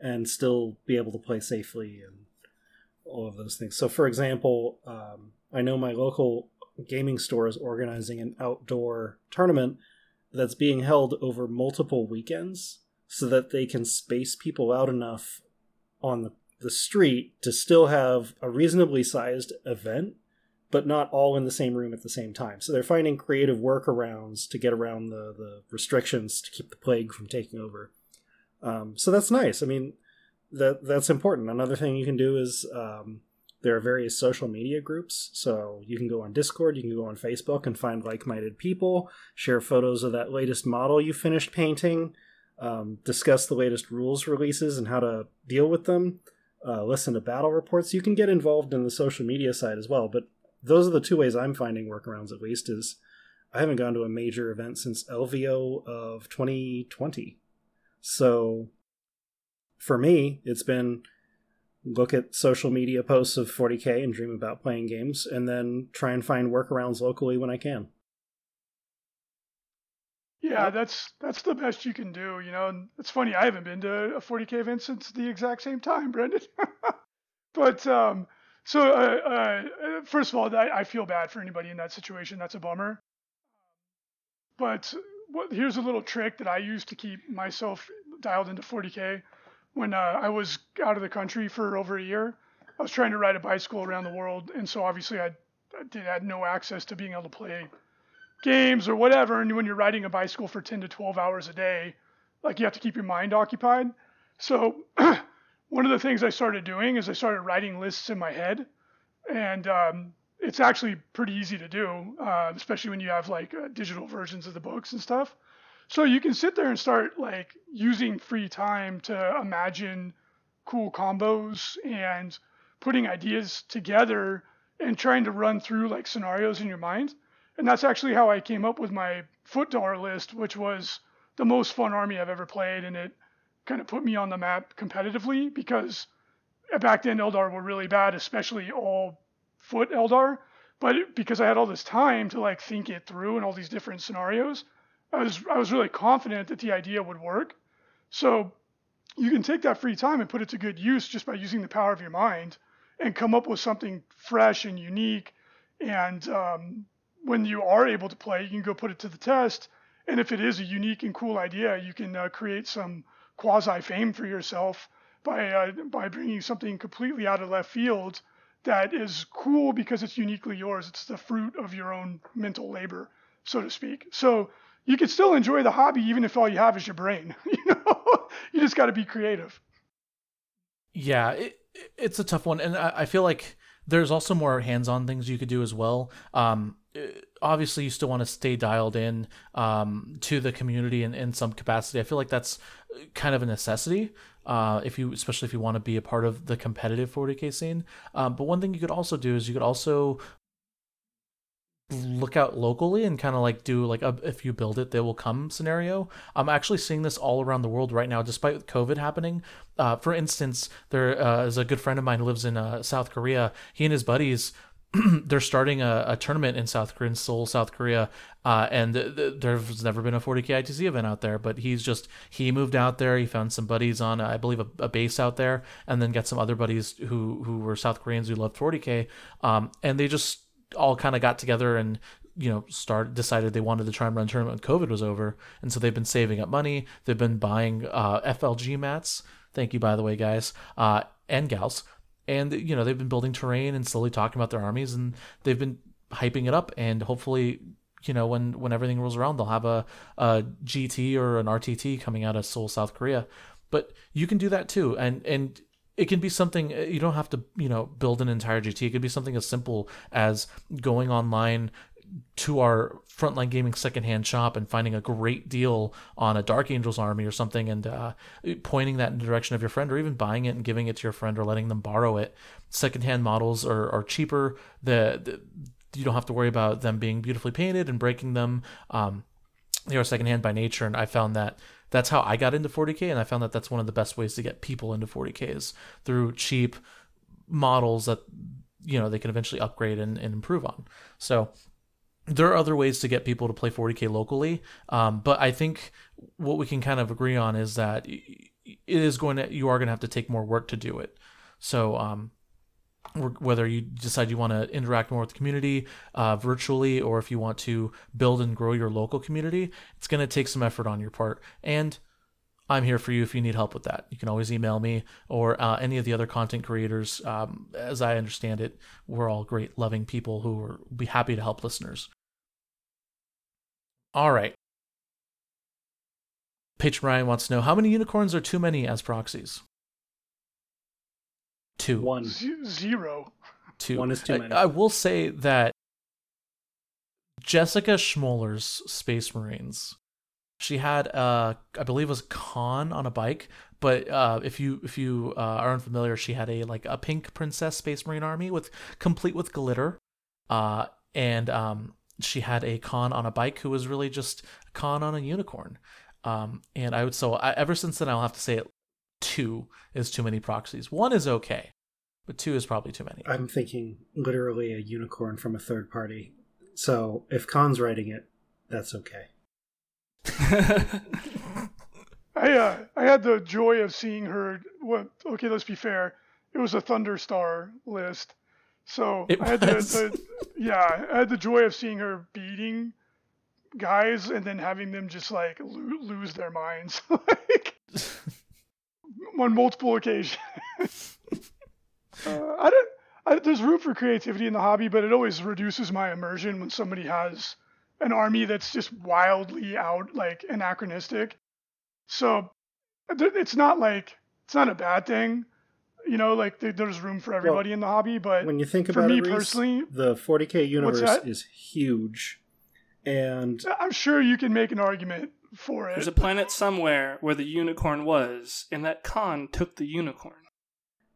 and still be able to play safely and all of those things. So, for example, um, I know my local gaming store is organizing an outdoor tournament that's being held over multiple weekends so that they can space people out enough on the, the street to still have a reasonably sized event but not all in the same room at the same time. So they're finding creative workarounds to get around the, the restrictions to keep the plague from taking over. Um, so that's nice. I mean, that that's important. Another thing you can do is um, there are various social media groups. So you can go on Discord, you can go on Facebook and find like minded people, share photos of that latest model you finished painting, um, discuss the latest rules releases and how to deal with them, uh, listen to battle reports. You can get involved in the social media side as well. But those are the two ways I'm finding workarounds, at least, is I haven't gone to a major event since LVO of 2020. So for me, it's been look at social media posts of 40k and dream about playing games, and then try and find workarounds locally when I can. Yeah, that's that's the best you can do. You know, and it's funny. I haven't been to a 40k event since the exact same time, Brendan. but um, so uh, uh, first of all, I, I feel bad for anybody in that situation. That's a bummer. But what, here's a little trick that I use to keep myself dialed into 40k. When uh, I was out of the country for over a year, I was trying to ride a bicycle around the world, and so obviously I, I did had no access to being able to play games or whatever. And when you're riding a bicycle for 10 to 12 hours a day, like you have to keep your mind occupied. So one of the things I started doing is I started writing lists in my head, and um, it's actually pretty easy to do, uh, especially when you have like uh, digital versions of the books and stuff. So you can sit there and start like using free time to imagine cool combos and putting ideas together and trying to run through like scenarios in your mind. And that's actually how I came up with my Footdar list, which was the most fun army I've ever played, and it kind of put me on the map competitively because back then Eldar were really bad, especially all foot Eldar. But because I had all this time to like think it through and all these different scenarios, I was I was really confident that the idea would work. So you can take that free time and put it to good use just by using the power of your mind and come up with something fresh and unique. And um, when you are able to play, you can go put it to the test. And if it is a unique and cool idea, you can uh, create some quasi fame for yourself by uh, by bringing something completely out of left field that is cool because it's uniquely yours. It's the fruit of your own mental labor, so to speak. So you can still enjoy the hobby even if all you have is your brain. you know, you just got to be creative. Yeah, it, it's a tough one, and I, I feel like there's also more hands-on things you could do as well. Um, obviously, you still want to stay dialed in um, to the community in, in some capacity. I feel like that's kind of a necessity. Uh, if you, especially if you want to be a part of the competitive 40k scene. Um, but one thing you could also do is you could also look out locally and kind of like do like a if you build it they will come scenario i'm actually seeing this all around the world right now despite covid happening uh, for instance there uh, is a good friend of mine who lives in uh, south korea he and his buddies they're starting a, a, tournament in South Korea, in Seoul, South Korea, uh, and th- th- there's never been a 40k ITC event out there. But he's just he moved out there. He found some buddies on, I believe, a, a base out there, and then got some other buddies who who were South Koreans who loved 40k, um, and they just all kind of got together and you know start decided they wanted to try and run tournament when COVID was over, and so they've been saving up money. They've been buying uh, FLG mats. Thank you, by the way, guys uh, and gals. And you know they've been building terrain and slowly talking about their armies, and they've been hyping it up. And hopefully, you know when when everything rolls around, they'll have a, a GT or an RTT coming out of Seoul, South Korea. But you can do that too, and and it can be something you don't have to you know build an entire gt it could be something as simple as going online to our frontline gaming secondhand shop and finding a great deal on a dark angels army or something and uh, pointing that in the direction of your friend or even buying it and giving it to your friend or letting them borrow it. Secondhand models are, are cheaper. The, the you don't have to worry about them being beautifully painted and breaking them. Um, they are secondhand by nature and i found that that's how I got into 40k, and I found that that's one of the best ways to get people into 40k is through cheap models that you know they can eventually upgrade and, and improve on. So there are other ways to get people to play 40k locally, um, but I think what we can kind of agree on is that it is going to you are going to have to take more work to do it. So um, whether you decide you want to interact more with the community uh, virtually or if you want to build and grow your local community, it's going to take some effort on your part. And I'm here for you if you need help with that. You can always email me or uh, any of the other content creators. Um, as I understand it, we're all great, loving people who will be happy to help listeners. All right. Patron Ryan wants to know how many unicorns are too many as proxies? Two. One. Z- zero. Two. One is too I- many. I, will say that Jessica Schmoller's Space Marines, she had uh I believe it was Khan on a bike, but uh if you if you uh, are unfamiliar, she had a like a pink princess Space Marine army with complete with glitter, uh and um she had a Khan on a bike who was really just a Khan on a unicorn, um and I would so I, ever since then I'll have to say it two is too many proxies. One is okay, but two is probably too many. I'm thinking literally a unicorn from a third party. So if Khan's writing it, that's okay. I uh, I had the joy of seeing her. What? Okay, let's be fair. It was a Thunderstar list, so It I had the, the yeah, I had the joy of seeing her beating guys and then having them just like lo- lose their minds, like on multiple occasions. uh, I don't. I, there's room for creativity in the hobby, but it always reduces my immersion when somebody has an army that's just wildly out, like anachronistic. So th- it's not like it's not a bad thing, you know. Like there's room for everybody in the hobby, but When you think for about me it, Reece, personally, the 40k universe is huge, and I'm sure you can make an argument for it. There's a planet somewhere where the unicorn was, and that Khan took the unicorn.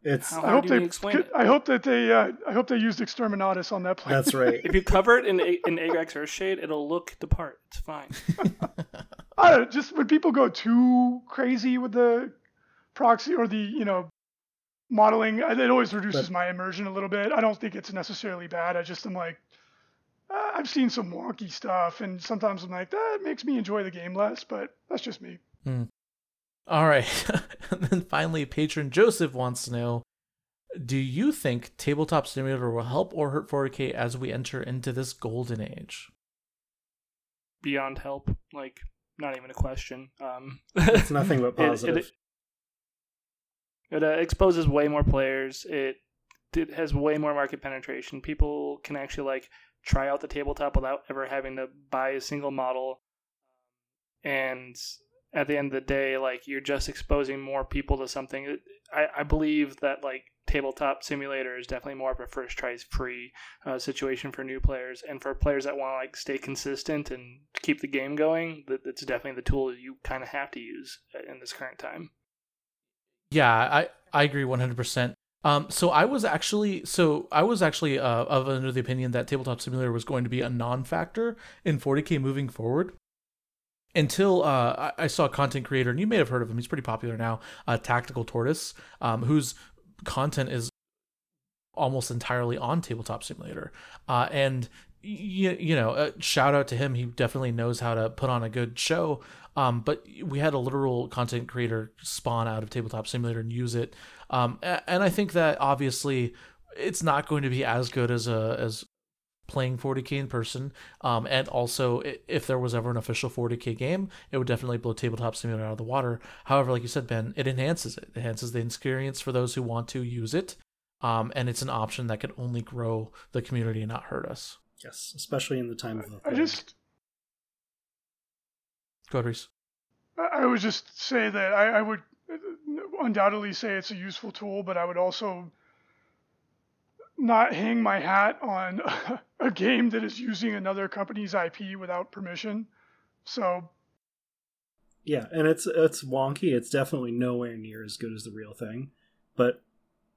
it's How I hope they. you explain it? I hope that they. Uh, I hope they used Exterminatus on that planet. that's right. If you cover it in A- in Agrax Earthshade, it'll look the part. It's fine. I don't know, just when people go too crazy with the proxy or the you know modeling, it always reduces But- my immersion a little bit. I don't think it's necessarily bad. I just am like, uh, I've seen some wonky stuff, and sometimes I'm like, that makes me enjoy the game less. But that's just me. All right. and then finally, patron Joseph wants to know Do you think Tabletop Simulator will help or hurt 4K as we enter into this golden age? Beyond help, like not even a question. Um, It's nothing but positive. It, it, uh, exposes way more players. It it has way more market penetration. People can actually like try out the tabletop without ever having to buy a single model. And at the end of the day, like you're just exposing more people to something. I, I believe that like tabletop simulator is definitely more of a first tries free uh, situation for new players and for players that want to like stay consistent and keep the game going. That it's definitely the tool you kind of have to use in this current time. Yeah, I, I agree 100%. Um, so I was actually so I was actually uh, of under the opinion that Tabletop Simulator was going to be a non-factor in 40k moving forward until uh, I, I saw a content creator, and you may have heard of him. He's pretty popular now. Uh, Tactical Tortoise, um, whose content is almost entirely on Tabletop Simulator, uh, and you, you know, uh, shout out to him. He definitely knows how to put on a good show. Um, but we had a literal content creator spawn out of Tabletop Simulator and use it. Um, and I think that obviously it's not going to be as good as a as playing 40k in person. Um, and also, if there was ever an official 40k game, it would definitely blow Tabletop Simulator out of the water. However, like you said, Ben, it enhances it. It enhances the experience for those who want to use it. Um, and it's an option that can only grow the community and not hurt us. Yes, especially in the time of the. I plague. just. Go ahead, Reece. I I would just say that I, I would uh, undoubtedly say it's a useful tool, but I would also not hang my hat on a game that is using another company's IP without permission. So Yeah, and it's it's wonky. It's definitely nowhere near as good as the real thing. But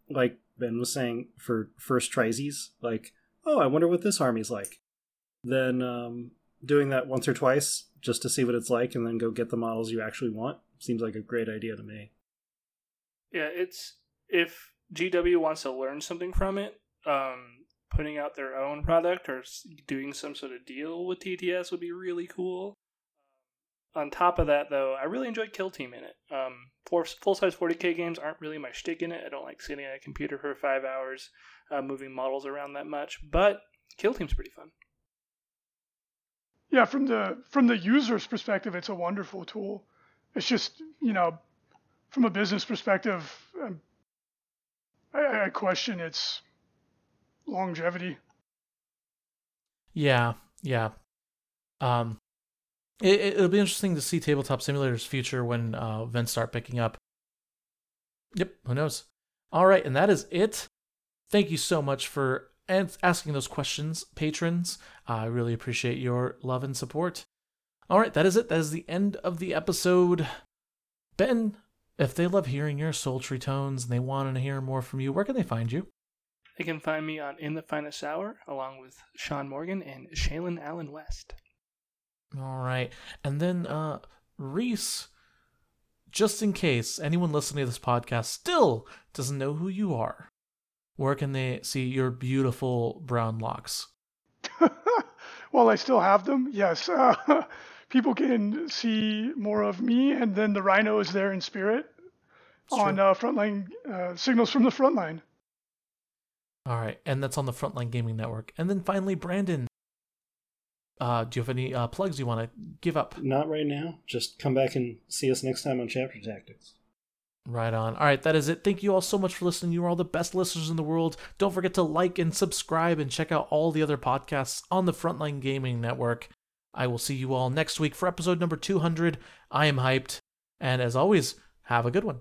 like Ben was saying, for first trisies, like, oh, I wonder what this army's like. Then um, doing that once or twice just to see what it's like, and then go get the models you actually want seems like a great idea to me. Yeah, it's if GW wants to learn something from it, um, putting out their own product or doing some sort of deal with TTS would be really cool. On top of that, though, I really enjoyed Kill Team in it. Um, full size 40k games aren't really my shtick in it. I don't like sitting at a computer for five hours uh, moving models around that much, but Kill Team's pretty fun. yeah, from the from the user's perspective, it's a wonderful tool. it's just you know, from a business perspective, um, I, I question its longevity. Yeah, yeah. Um, it, it'll be interesting to see tabletop simulators future when uh, events start picking up. Yep, who knows? All right, and that is it. Thank you so much for asking those questions, patrons. I really appreciate your love and support. All right, that is it. That is the end of the episode. Ben, if they love hearing your sultry tones and they want to hear more from you, where can they find you? They can find me on In the Finest Hour along with Sean Morgan and Shaylin Allen West. All right. And then uh Reece, just in case anyone listening to this podcast still doesn't know who you are, where can they see your beautiful brown locks? well, I still have them. Yes. Uh, people can see more of me, and then the rhino is there in spirit on uh, Frontline uh, Signals from the Frontline. All right, and that's on the Frontline Gaming Network. And then finally, Brandon, uh, do you have any uh, plugs you want to give up? Not right now. Just come back and see us next time on Chapter Tactics. Right on. All right, that is it. Thank you all so much for listening. You are all the best listeners in the world. Don't forget to like and subscribe and check out all the other podcasts on the Frontline Gaming Network. I will see you all next week for episode number 200. I am hyped. And as always, have a good one.